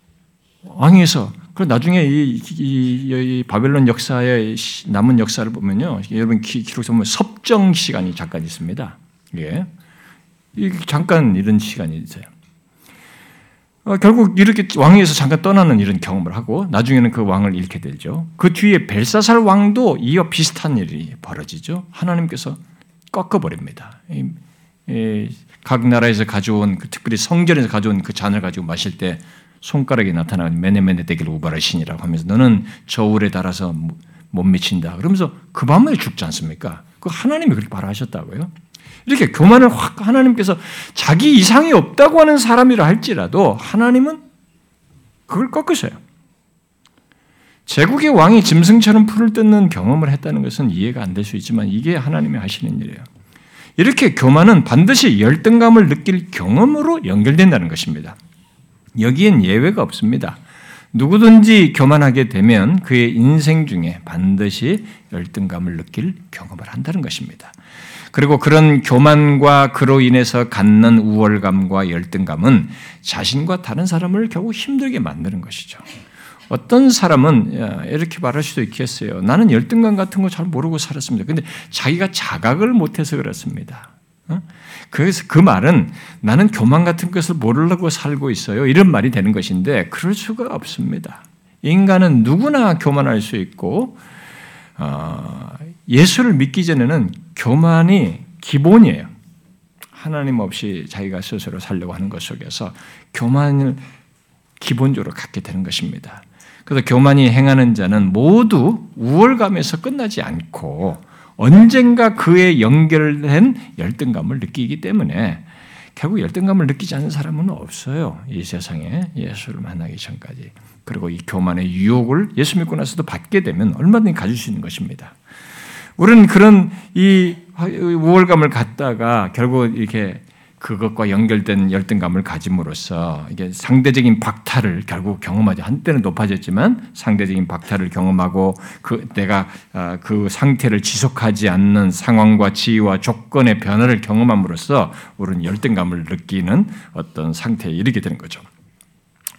왕에서 그 나중에 이, 이, 이, 바벨론 역사의 남은 역사를 보면요, 여러분 기록 보면 섭정 시간이 잠깐 있습니다. 예, 잠깐 이런 시간이 있어요. 어, 결국 이렇게 왕위에서 잠깐 떠나는 이런 경험을 하고 나중에는 그 왕을 잃게 되죠. 그 뒤에 벨사살 왕도 이와 비슷한 일이 벌어지죠. 하나님께서 꺾어버립니다. 각 나라에서 가져온 그 특별히 성전에서 가져온 그 잔을 가지고 마실 때 손가락이 나타나는 메네메네 되길 우바르신이라고 하면서 너는 저울에 달아서 못 미친다. 그러면서 그 밤에 죽지 않습니까? 그 하나님이 그렇게 바라셨다고요. 이렇게 교만을 확 하나님께서 자기 이상이 없다고 하는 사람이라 할지라도 하나님은 그걸 꺾으셔요. 제국의 왕이 짐승처럼 풀을 뜯는 경험을 했다는 것은 이해가 안 될 수 있지만 이게 하나님이 하시는 일이에요. 이렇게 교만은 반드시 열등감을 느낄 경험으로 연결된다는 것입니다. 여기엔 예외가 없습니다. 누구든지 교만하게 되면 그의 인생 중에 반드시 열등감을 느낄 경험을 한다는 것입니다. 그리고 그런 교만과 그로 인해서 갖는 우월감과 열등감은 자신과 다른 사람을 결국 힘들게 만드는 것이죠. 어떤 사람은 이렇게 말할 수도 있겠어요. 나는 열등감 같은 거 잘 모르고 살았습니다. 근데 자기가 자각을 못해서 그렇습니다. 어? 그래서 그 말은 나는 교만 같은 것을 모르려고 살고 있어요. 이런 말이 되는 것인데 그럴 수가 없습니다. 인간은 누구나 교만할 수 있고 어, 예수를 믿기 전에는 교만이 기본이에요. 하나님 없이 자기가 스스로 살려고 하는 것 속에서 교만을 기본적으로 갖게 되는 것입니다. 그래서 교만이 행하는 자는 모두 우월감에서 끝나지 않고 언젠가 그에 연결된 열등감을 느끼기 때문에 결국 열등감을 느끼지 않는 사람은 없어요. 이 세상에 예수를 만나기 전까지. 그리고 이 교만의 유혹을 예수 믿고 나서도 받게 되면 얼마든지 가질 수 있는 것입니다. 우리는 그런 이 우월감을 갖다가 결국 이렇게 그것과 연결된 열등감을 가짐으로써 이게 상대적인 박탈을 결국 경험하죠. 한때는 높아졌지만 상대적인 박탈을 경험하고 그 내가 아, 그 상태를 지속하지 않는 상황과 지위와 조건의 변화를 경험함으로써 우리는 열등감을 느끼는 어떤 상태에 이르게 되는 거죠.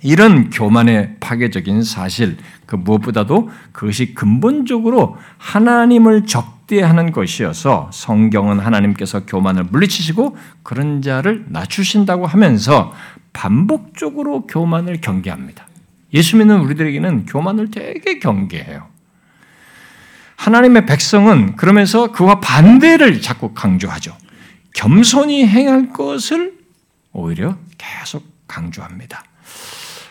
이런 교만의 파괴적인 사실, 그 무엇보다도 그것이 근본적으로 하나님을 적대하는 것이어서 성경은 하나님께서 교만을 물리치시고 그런 자를 낮추신다고 하면서 반복적으로 교만을 경계합니다. 예수 믿는 우리들에게는 교만을 되게 경계해요. 하나님의 백성은 그러면서 그와 반대를 자꾸 강조하죠. 겸손히 행할 것을 오히려 계속 강조합니다.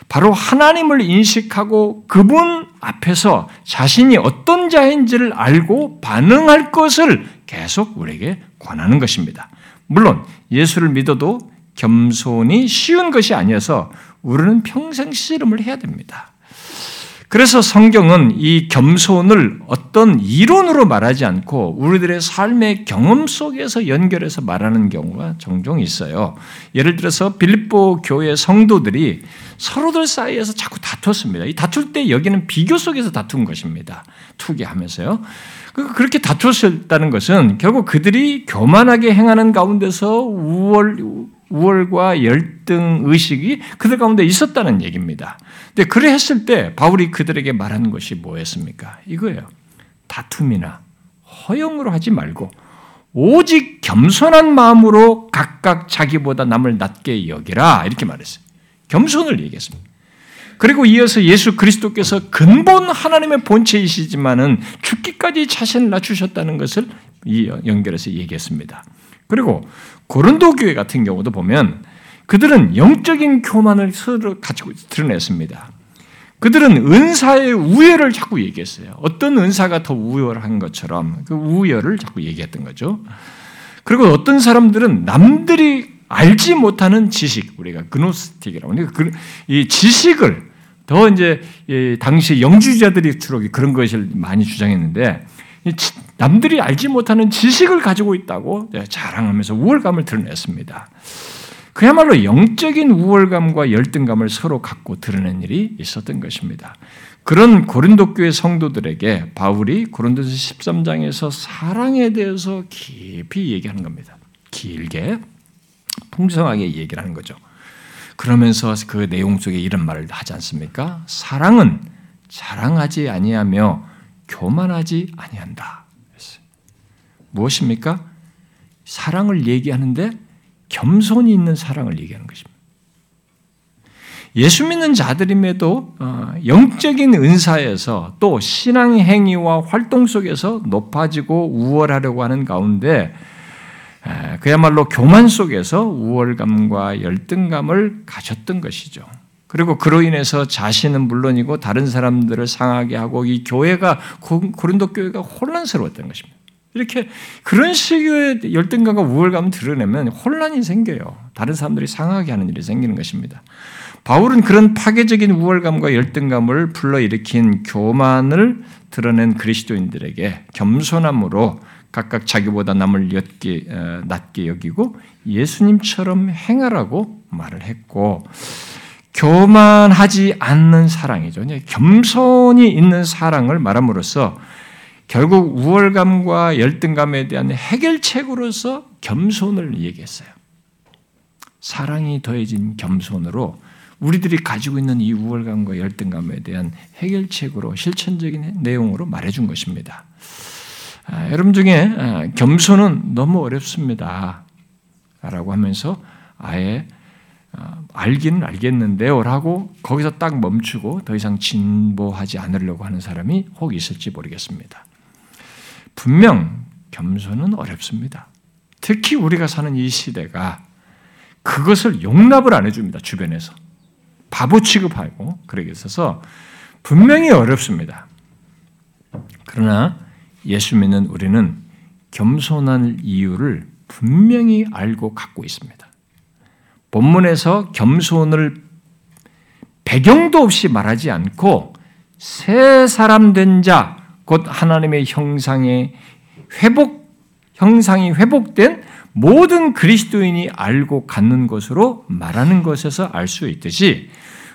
바로 하나님을 인식하고 그분 앞에서 자신이 어떤 자인지를 알고 반응할 것을 계속 우리에게 권하는 것입니다. 물론 예수를 믿어도 겸손이 쉬운 것이 아니어서 우리는 평생 씨름을 해야 됩니다. 그래서 성경은 이 겸손을 어떤 이론으로 말하지 않고 우리들의 삶의 경험 속에서 연결해서 말하는 경우가 종종 있어요. 예를 들어서 빌립보 교회 성도들이 서로들 사이에서 자꾸 다퉜습니다. 이 다툴 때 여기는 비교 속에서 다툰 것입니다. 투기하면서요. 그, 그렇게 다투었다는 것은 결국 그들이 교만하게 행하는 가운데서 우월, 우월과 열등 의식이 그들 가운데 있었다는 얘기입니다. 근데 그래 했을 때 바울이 그들에게 말하는 것이 뭐였습니까? 이거예요. 다툼이나 허영으로 하지 말고 오직 겸손한 마음으로 각각 자기보다 남을 낮게 여기라 이렇게 말했어요. 겸손을 얘기했습니다. 그리고 이어서 예수 그리스도께서 근본 하나님의 본체이시지만은 죽기까지 자신을 낮추셨다는 것을 연결해서 얘기했습니다. 그리고 고른도 교회 같은 경우도 보면 그들은 영적인 교만을 서로 가지고 드러냈습니다. 그들은 은사의 우열을 자꾸 얘기했어요. 어떤 은사가 더 우열한 것처럼 그 우열을 자꾸 얘기했던 거죠. 그리고 어떤 사람들은 남들이 알지 못하는 지식, 우리가 그노스틱이라고 그, 이 지식을 더 이제 당시 영주자들이 주로 그런 것을 많이 주장했는데 남들이 알지 못하는 지식을 가지고 있다고 자랑하면서 우월감을 드러냈습니다. 그야말로 영적인 우월감과 열등감을 서로 갖고 드러낸 일이 있었던 것입니다. 그런 고린도 교회 성도들에게 바울이 고린도서 13장에서 사랑에 대해서 깊이 얘기하는 겁니다. 길게 풍성하게 얘기를 하는 거죠. 그러면서 그 내용 속에 이런 말을 하지 않습니까? 사랑은 자랑하지 아니하며 교만하지 아니한다. 무엇입니까? 사랑을 얘기하는데 겸손이 있는 사랑을 얘기하는 것입니다. 예수 믿는 자들임에도 어, 영적인 은사에서 또 신앙 행위와 활동 속에서 높아지고 우월하려고 하는 가운데 그야말로 교만 속에서 우월감과 열등감을 가졌던 것이죠. 그리고 그로 인해서 자신은 물론이고 다른 사람들을 상하게 하고 이 교회가 고린도 교회가 혼란스러웠던 것입니다. 이렇게 그런 식의 열등감과 우월감을 드러내면 혼란이 생겨요. 다른 사람들이 상하게 하는 일이 생기는 것입니다. 바울은 그런 파괴적인 우월감과 열등감을 불러일으킨 교만을 드러낸 그리스도인들에게 겸손함으로 각각 자기보다 남을 엿게, 어, 낮게 여기고 예수님처럼 행하라고 말을 했고 교만하지 않는 사랑이죠. 겸손이 있는 사랑을 말함으로써 결국 우월감과 열등감에 대한 해결책으로서 겸손을 얘기했어요. 사랑이 더해진 겸손으로 우리들이 가지고 있는 이 우월감과 열등감에 대한 해결책으로 실천적인 내용으로 말해준 것입니다. 아, 여러분 중에 아, 겸손은 너무 어렵습니다. 라고 하면서 아예 아, 알기는 알겠는데요. 라고 거기서 딱 멈추고 더 이상 진보하지 않으려고 하는 사람이 혹 있을지 모르겠습니다. 분명 겸손은 어렵습니다. 특히 우리가 사는 이 시대가 그것을 용납을 안 해줍니다. 주변에서. 바보 취급하고 그러게 있어서 분명히 어렵습니다. 그러나 예수 믿는 우리는 겸손한 이유를 분명히 알고 갖고 있습니다. 본문에서 겸손을 배경도 없이 말하지 않고 새 사람 된 자, 곧 하나님의 형상의 회복, 형상이 회복된 모든 그리스도인이 알고 갖는 것으로 말하는 것에서 알 수 있듯이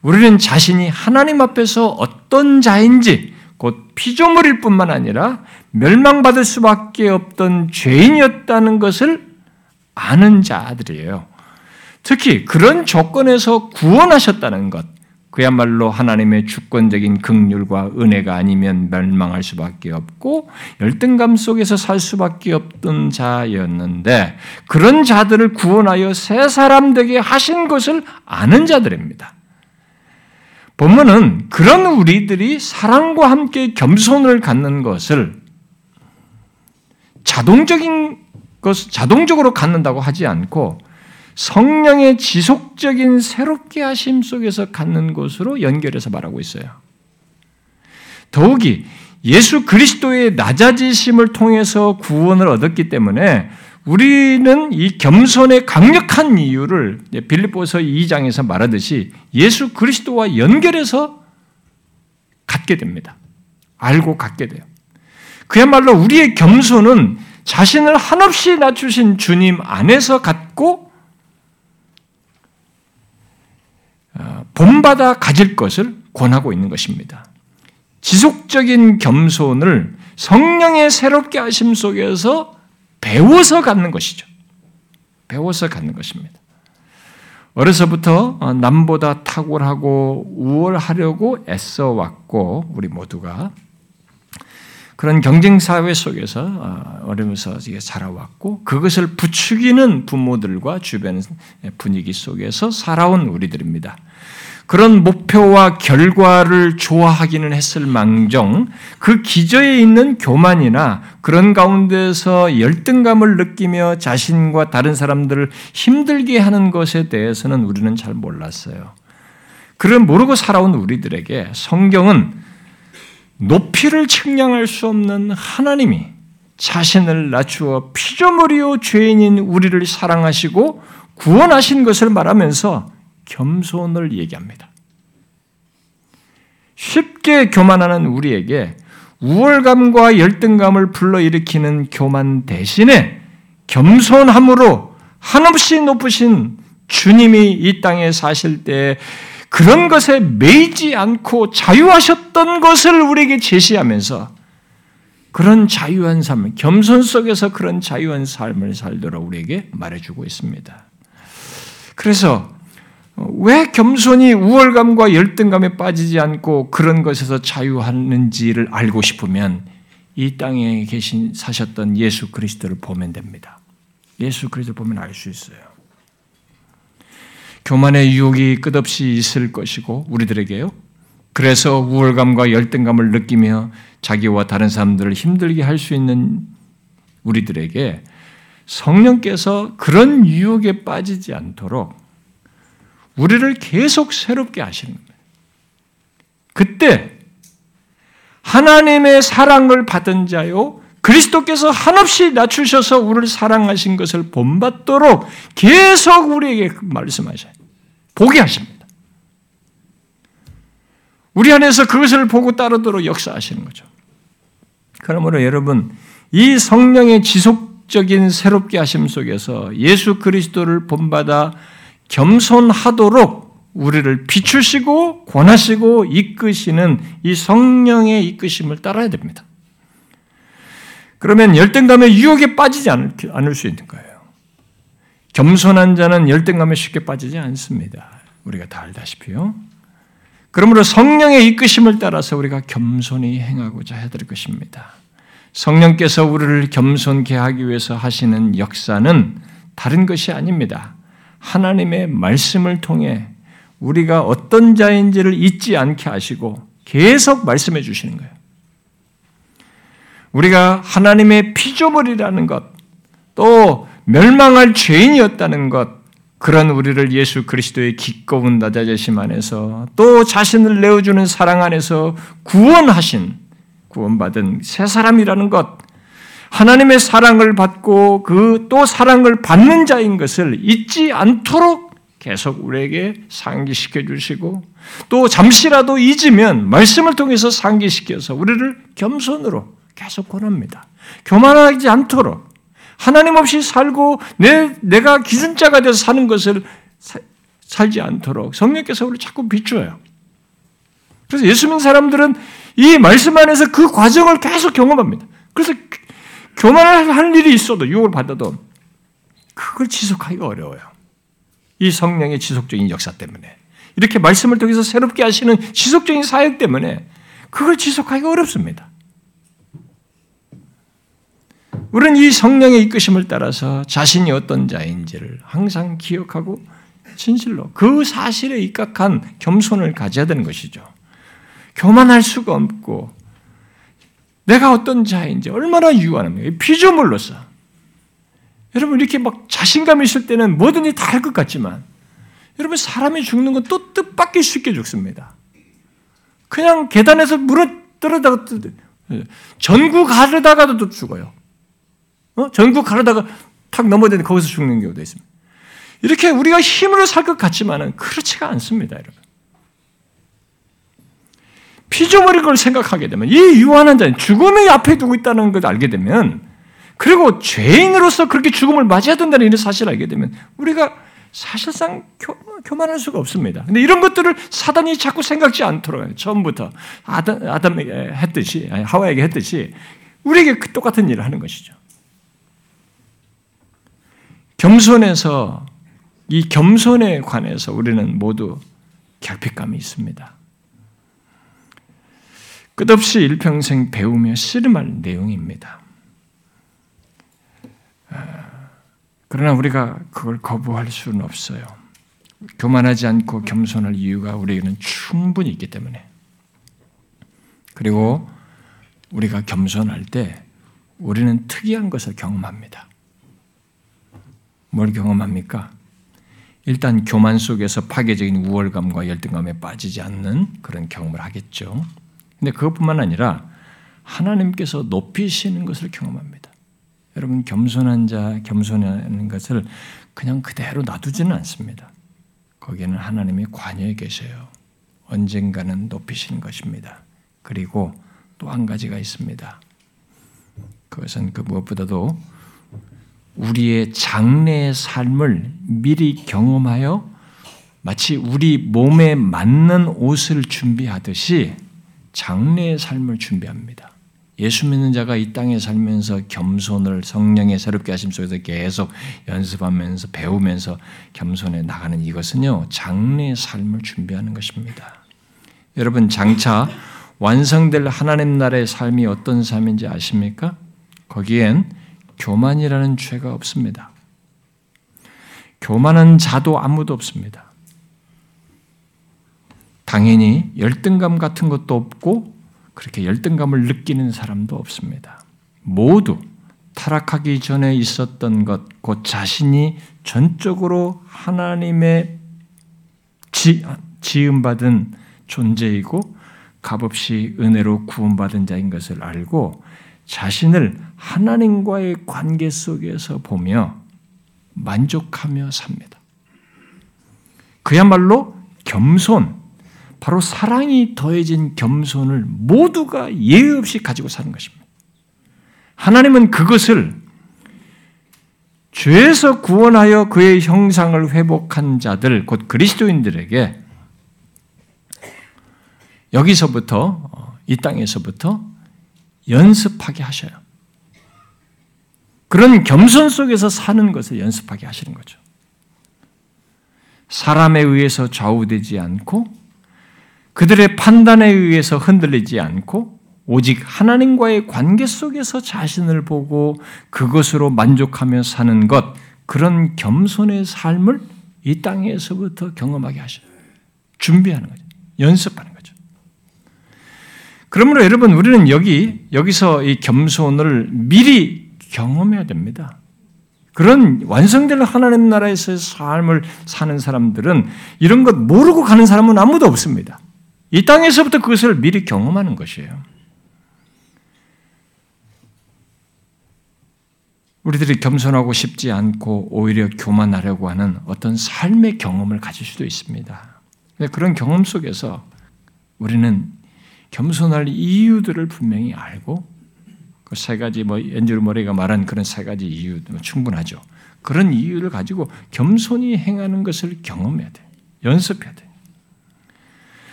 우리는 자신이 하나님 앞에서 어떤 자인지 곧 피조물일 뿐만 아니라 멸망받을 수밖에 없던 죄인이었다는 것을 아는 자들이에요. 특히 그런 조건에서 구원하셨다는 것, 그야말로 하나님의 주권적인 극률과 은혜가 아니면 멸망할 수밖에 없고 열등감 속에서 살 수밖에 없던 자였는데 그런 자들을 구원하여 새 사람 되게 하신 것을 아는 자들입니다. 본문은 그런 우리들이 사랑과 함께 겸손을 갖는 것을 자동적인 것, 자동적으로 갖는다고 하지 않고 성령의 지속적인 새롭게 하심 속에서 갖는 것으로 연결해서 말하고 있어요. 더욱이 예수 그리스도의 낮아지심을 통해서 구원을 얻었기 때문에 우리는 이 겸손의 강력한 이유를 빌립보서 2장에서 말하듯이 예수 그리스도와 연결해서 갖게 됩니다. 알고 갖게 돼요. 그야말로 우리의 겸손은 자신을 한없이 낮추신 주님 안에서 갖고 본받아 가질 것을 권하고 있는 것입니다. 지속적인 겸손을 성령의 새롭게 하심 속에서 배워서 갖는 것이죠. 배워서 갖는 것입니다. 어려서부터 어, 남보다 탁월하고 우월하려고 애써 왔고 우리 모두가 그런 경쟁 사회 속에서 어, 어려면서 자라왔고 그것을 부추기는 부모들과 주변 분위기 속에서 살아온 우리들입니다. 그런 목표와 결과를 좋아하기는 했을 망정 그 기저에 있는 교만이나 그런 가운데서 열등감을 느끼며 자신과 다른 사람들을 힘들게 하는 것에 대해서는 우리는 잘 몰랐어요. 그를 모르고 살아온 우리들에게 성경은 높이를 측량할 수 없는 하나님이 자신을 낮추어 피조물이요 죄인인 우리를 사랑하시고 구원하신 것을 말하면서 겸손을 얘기합니다. 쉽게 교만하는 우리에게 우월감과 열등감을 불러일으키는 교만 대신에 겸손함으로 한없이 높으신 주님이 이 땅에 사실 때 그런 것에 매이지 않고 자유하셨던 것을 우리에게 제시하면서 그런 자유한 삶, 겸손 속에서 그런 자유한 삶을 살도록 우리에게 말해주고 있습니다. 그래서 왜 겸손이 우월감과 열등감에 빠지지 않고 그런 것에서 자유하는지를 알고 싶으면 이 땅에 계신 사셨던 예수 그리스도를 보면 됩니다. 예수 그리스도 보면 알 수 있어요. 교만의 유혹이 끝없이 있을 것이고 우리들에게요. 그래서 우월감과 열등감을 느끼며 자기와 다른 사람들을 힘들게 할 수 있는 우리들에게 성령께서 그런 유혹에 빠지지 않도록 우리를 계속 새롭게 하시는 겁니다. 그때 하나님의 사랑을 받은 자요, 그리스도께서 한없이 낮추셔서 우리를 사랑하신 것을 본받도록 계속 우리에게 말씀하셔요. 보게 하십니다. 우리 안에서 그것을 보고 따르도록 역사하시는 거죠. 그러므로 여러분, 이 성령의 지속적인 새롭게 하심 속에서 예수 그리스도를 본받아 겸손하도록 우리를 비추시고 권하시고 이끄시는 이 성령의 이끄심을 따라야 됩니다. 그러면 열등감의 유혹에 빠지지 않을, 수 있는 거예요. 겸손한 자는 열등감에 쉽게 빠지지 않습니다. 우리가 다 알다시피요. 그러므로 성령의 이끄심을 따라서 우리가 겸손히 행하고자 해야 될 것입니다. 성령께서 우리를 겸손케 하기 위해서 하시는 역사는 다른 것이 아닙니다. 하나님의 말씀을 통해 우리가 어떤 자인지를 잊지 않게 하시고 계속 말씀해 주시는 거예요. 우리가 하나님의 피조물이라는 것, 또 멸망할 죄인이었다는 것, 그런 우리를 예수 그리스도의 기꺼운 낮아지심 안에서 또 자신을 내어주는 사랑 안에서 구원하신, 구원받은 새 사람이라는 것, 하나님의 사랑을 받고 그 또 사랑을 받는 자인 것을 잊지 않도록 계속 우리에게 상기시켜 주시고 또 잠시라도 잊으면 말씀을 통해서 상기시켜서 우리를 겸손으로 계속 권합니다. 교만하지 않도록 하나님 없이 살고 내, 내가 기준자가 돼서 사는 것을 사, 살지 않도록 성령께서 우리를 자꾸 비추어요. 그래서 예수 믿는 사람들은 이 말씀 안에서 그 과정을 계속 경험합니다. 그래서 교만을 할 일이 있어도 유혹을 받아도 그걸 지속하기가 어려워요. 이 성령의 지속적인 역사 때문에 이렇게 말씀을 통해서 새롭게 하시는 지속적인 사역 때문에 그걸 지속하기가 어렵습니다. 우리는 이 성령의 이끄심을 따라서 자신이 어떤 자인지를 항상 기억하고 진실로 그 사실에 입각한 겸손을 가져야 되는 것이죠. 교만할 수가 없고 내가 어떤 자인지 얼마나 유한합니까? 피조물로서 여러분 이렇게 막 자신감 있을 때는 뭐든지 다 할 것 같지만 여러분 사람이 죽는 건 또 뜻밖의 쉽게 죽습니다. 그냥 계단에서 물어 떨어다가 전구 가르다가도 죽어요. 어? 전구 가르다가 탁 넘어지는데 거기서 죽는 경우도 있습니다. 이렇게 우리가 힘으로 살 것 같지만은 그렇지가 않습니다, 여러분. 피조물인 걸 생각하게 되면 이 유한한 자는 죽음의 앞에 두고 있다는 걸 알게 되면 그리고 죄인으로서 그렇게 죽음을 맞이해야 된다는 이런 사실을 알게 되면 우리가 사실상 교, 교만할 수가 없습니다. 근데 이런 것들을 사단이 자꾸 생각지 않도록 처음부터 아담, 아담에게 했듯이 하와에게 했듯이 우리에게 그 똑같은 일을 하는 것이죠. 겸손해서 이 겸손에 관해서 우리는 모두 결핍감이 있습니다. 끝없이 일평생 배우며 씨름할 내용입니다. 그러나 우리가 그걸 거부할 수는 없어요. 교만하지 않고 겸손할 이유가 우리에게는 충분히 있기 때문에. 그리고 우리가 겸손할 때 우리는 특이한 것을 경험합니다. 뭘 경험합니까? 일단 교만 속에서 파괴적인 우월감과 열등감에 빠지지 않는 그런 경험을 하겠죠. 근데 그것뿐만 아니라 하나님께서 높이시는 것을 경험합니다. 여러분 겸손한 자, 겸손한 것을 그냥 그대로 놔두지는 않습니다. 거기에는 하나님이 관여해 계셔요. 언젠가는 높이시는 것입니다. 그리고 또 한 가지가 있습니다. 그것은 그 무엇보다도 우리의 장래의 삶을 미리 경험하여 마치 우리 몸에 맞는 옷을 준비하듯이 장래의 삶을 준비합니다. 예수 믿는 자가 이 땅에 살면서 겸손을 성령의 새롭게 하심 속에서 계속 연습하면서 배우면서 겸손해 나가는 이것은요, 장래의 삶을 준비하는 것입니다. 여러분, 장차 완성될 하나님 나라의 삶이 어떤 삶인지 아십니까? 거기엔 교만이라는 죄가 없습니다. 교만한 자도 아무도 없습니다. 당연히 열등감 같은 것도 없고 그렇게 열등감을 느끼는 사람도 없습니다. 모두 타락하기 전에 있었던 것, 곧 자신이 전적으로 하나님의 지, 지음받은 존재이고 값없이 은혜로 구원받은 자인 것을 알고 자신을 하나님과의 관계 속에서 보며 만족하며 삽니다. 그야말로 겸손, 바로 사랑이 더해진 겸손을 모두가 예의 없이 가지고 사는 것입니다. 하나님은 그것을 죄에서 구원하여 그의 형상을 회복한 자들, 곧 그리스도인들에게 여기서부터, 이 땅에서부터 연습하게 하셔요. 그런 겸손 속에서 사는 것을 연습하게 하시는 거죠. 사람에 의해서 좌우되지 않고 그들의 판단에 의해서 흔들리지 않고 오직 하나님과의 관계 속에서 자신을 보고 그것으로 만족하며 사는 것, 그런 겸손의 삶을 이 땅에서부터 경험하게 하셔요. 준비하는 거죠. 연습하는 거죠. 그러므로 여러분, 우리는 여기, 여기서 이 겸손을 미리 경험해야 됩니다. 그런 완성될 하나님 나라에서의 삶을 사는 사람들은 이런 것 모르고 가는 사람은 아무도 없습니다. 이 땅에서부터 그것을 미리 경험하는 것이에요. 우리들이 겸손하고 싶지 않고 오히려 교만하려고 하는 어떤 삶의 경험을 가질 수도 있습니다. 그런 경험 속에서 우리는 겸손할 이유들을 분명히 알고 그 세 가지 뭐 엔드류 머리가 말한 그런 세 가지 이유 충분하죠. 그런 이유를 가지고 겸손히 행하는 것을 경험해야 돼. 연습해야 돼.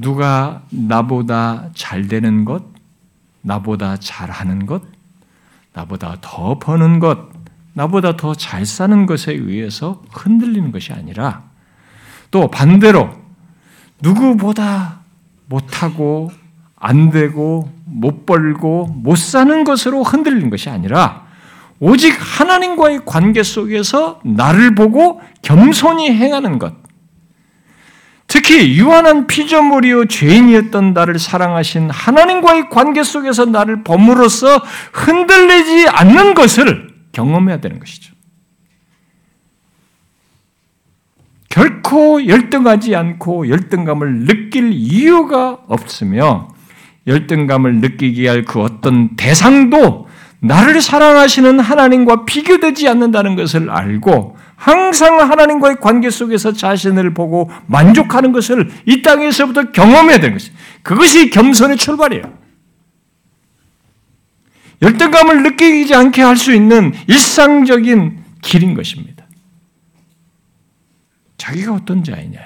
누가 나보다 잘 되는 것, 나보다 잘하는 것, 나보다 더 버는 것, 나보다 더 잘 사는 것에 의해서 흔들리는 것이 아니라 또 반대로 누구보다 못하고 안 되고 못 벌고 못 사는 것으로 흔들리는 것이 아니라 오직 하나님과의 관계 속에서 나를 보고 겸손히 행하는 것. 특히 유한한 피조물이요 죄인이었던 나를 사랑하신 하나님과의 관계 속에서 나를 범으로써 흔들리지 않는 것을 경험해야 되는 것이죠. 결코 열등하지 않고 열등감을 느낄 이유가 없으며 열등감을 느끼게 할 그 어떤 대상도 나를 사랑하시는 하나님과 비교되지 않는다는 것을 알고 항상 하나님과의 관계 속에서 자신을 보고 만족하는 것을 이 땅에서부터 경험해야 되는 것이 그것이 겸손의 출발이에요. 열등감을 느끼지 않게 할 수 있는 일상적인 길인 것입니다. 자기가 어떤 자이냐.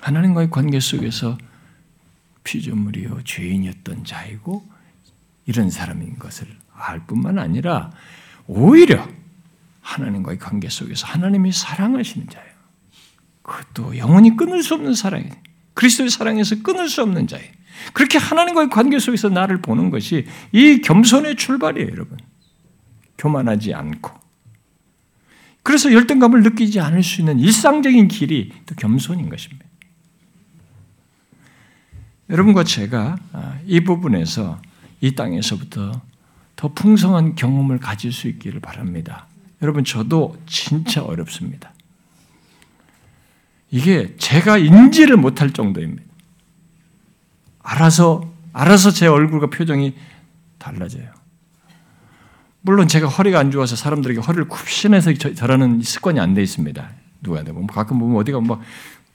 하나님과의 관계 속에서 피조물이요 죄인이었던 자이고 이런 사람인 것을 알 뿐만 아니라 오히려 하나님과의 관계 속에서 하나님이 사랑하시는 자예요. 그것도 영원히 끊을 수 없는 사랑이에요. 그리스도의 사랑에서 끊을 수 없는 자예요. 그렇게 하나님과의 관계 속에서 나를 보는 것이 이 겸손의 출발이에요, 여러분. 교만하지 않고. 그래서 열등감을 느끼지 않을 수 있는 일상적인 길이 또 겸손인 것입니다. 여러분과 제가 아, 이 부분에서 이 땅에서부터 더 풍성한 경험을 가질 수 있기를 바랍니다. 여러분, 저도 진짜 어렵습니다. 이게 제가 인지를 못할 정도입니다. 알아서, 알아서 제 얼굴과 표정이 달라져요. 물론 제가 허리가 안 좋아서 사람들에게 허리를 굽신해서 저라는 습관이 안 돼 있습니다. 누구한테 보면 가끔 보면 어디가 막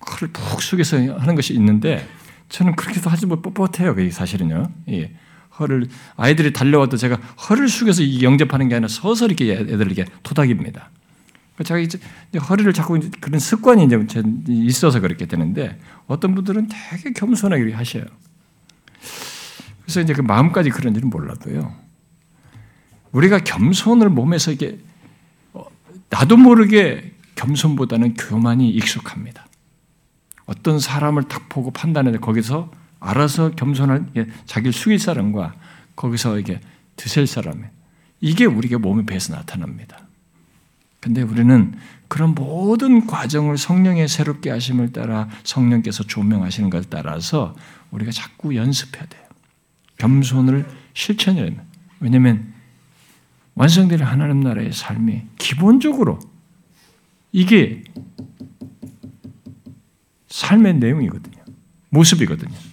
허리를 푹 숙여서 하는 것이 있는데 저는 그렇게도 하지 못 뻣뻣해요. 그게 사실은요. 예. 허를 아이들이 달려와도 제가 허를 숙여서 영접하는 게 아니라 서서 이렇게 애들에게 토닥입니다. 제가 이제 허리를 자꾸 그런 습관이 이제 있어서 그렇게 되는데 어떤 분들은 되게 겸손하게 하셔요. 그래서 이제 그 마음까지 그런지는 몰라도요. 우리가 겸손을 몸에서 이게 어, 나도 모르게 겸손보다는 교만이 익숙합니다. 어떤 사람을 딱 보고 판단해서 거기서 알아서 겸손한 자기를 숙일 사람과 거기서 이게 드셀 사람 이게 우리가 몸에 배서 나타납니다. 근데 우리는 그런 모든 과정을 성령의 새롭게 하심을 따라 성령께서 조명하시는 걸 따라서 우리가 자꾸 연습해야 돼요. 겸손을 실천해야 돼요. 왜냐하면 완성되는 하나님 나라의 삶이 기본적으로 이게 삶의 내용이거든요. 모습이거든요.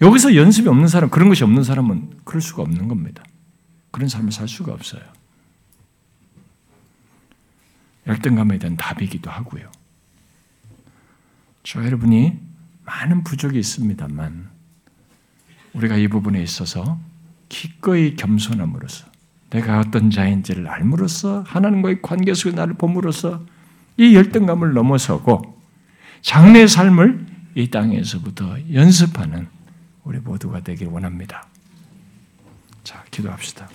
여기서 연습이 없는 사람, 그런 것이 없는 사람은 그럴 수가 없는 겁니다. 그런 삶을 살 수가 없어요. 열등감에 대한 답이기도 하고요. 저 여러분이 많은 부족이 있습니다만 우리가 이 부분에 있어서 기꺼이 겸손함으로써 내가 어떤 자인지를 알므로써 하나님과의 관계 속에 나를 봄으로써 이 열등감을 넘어서고 장래 삶을 이 땅에서부터 연습하는 우리 모두가 되길 원합니다. 자, 기도합시다.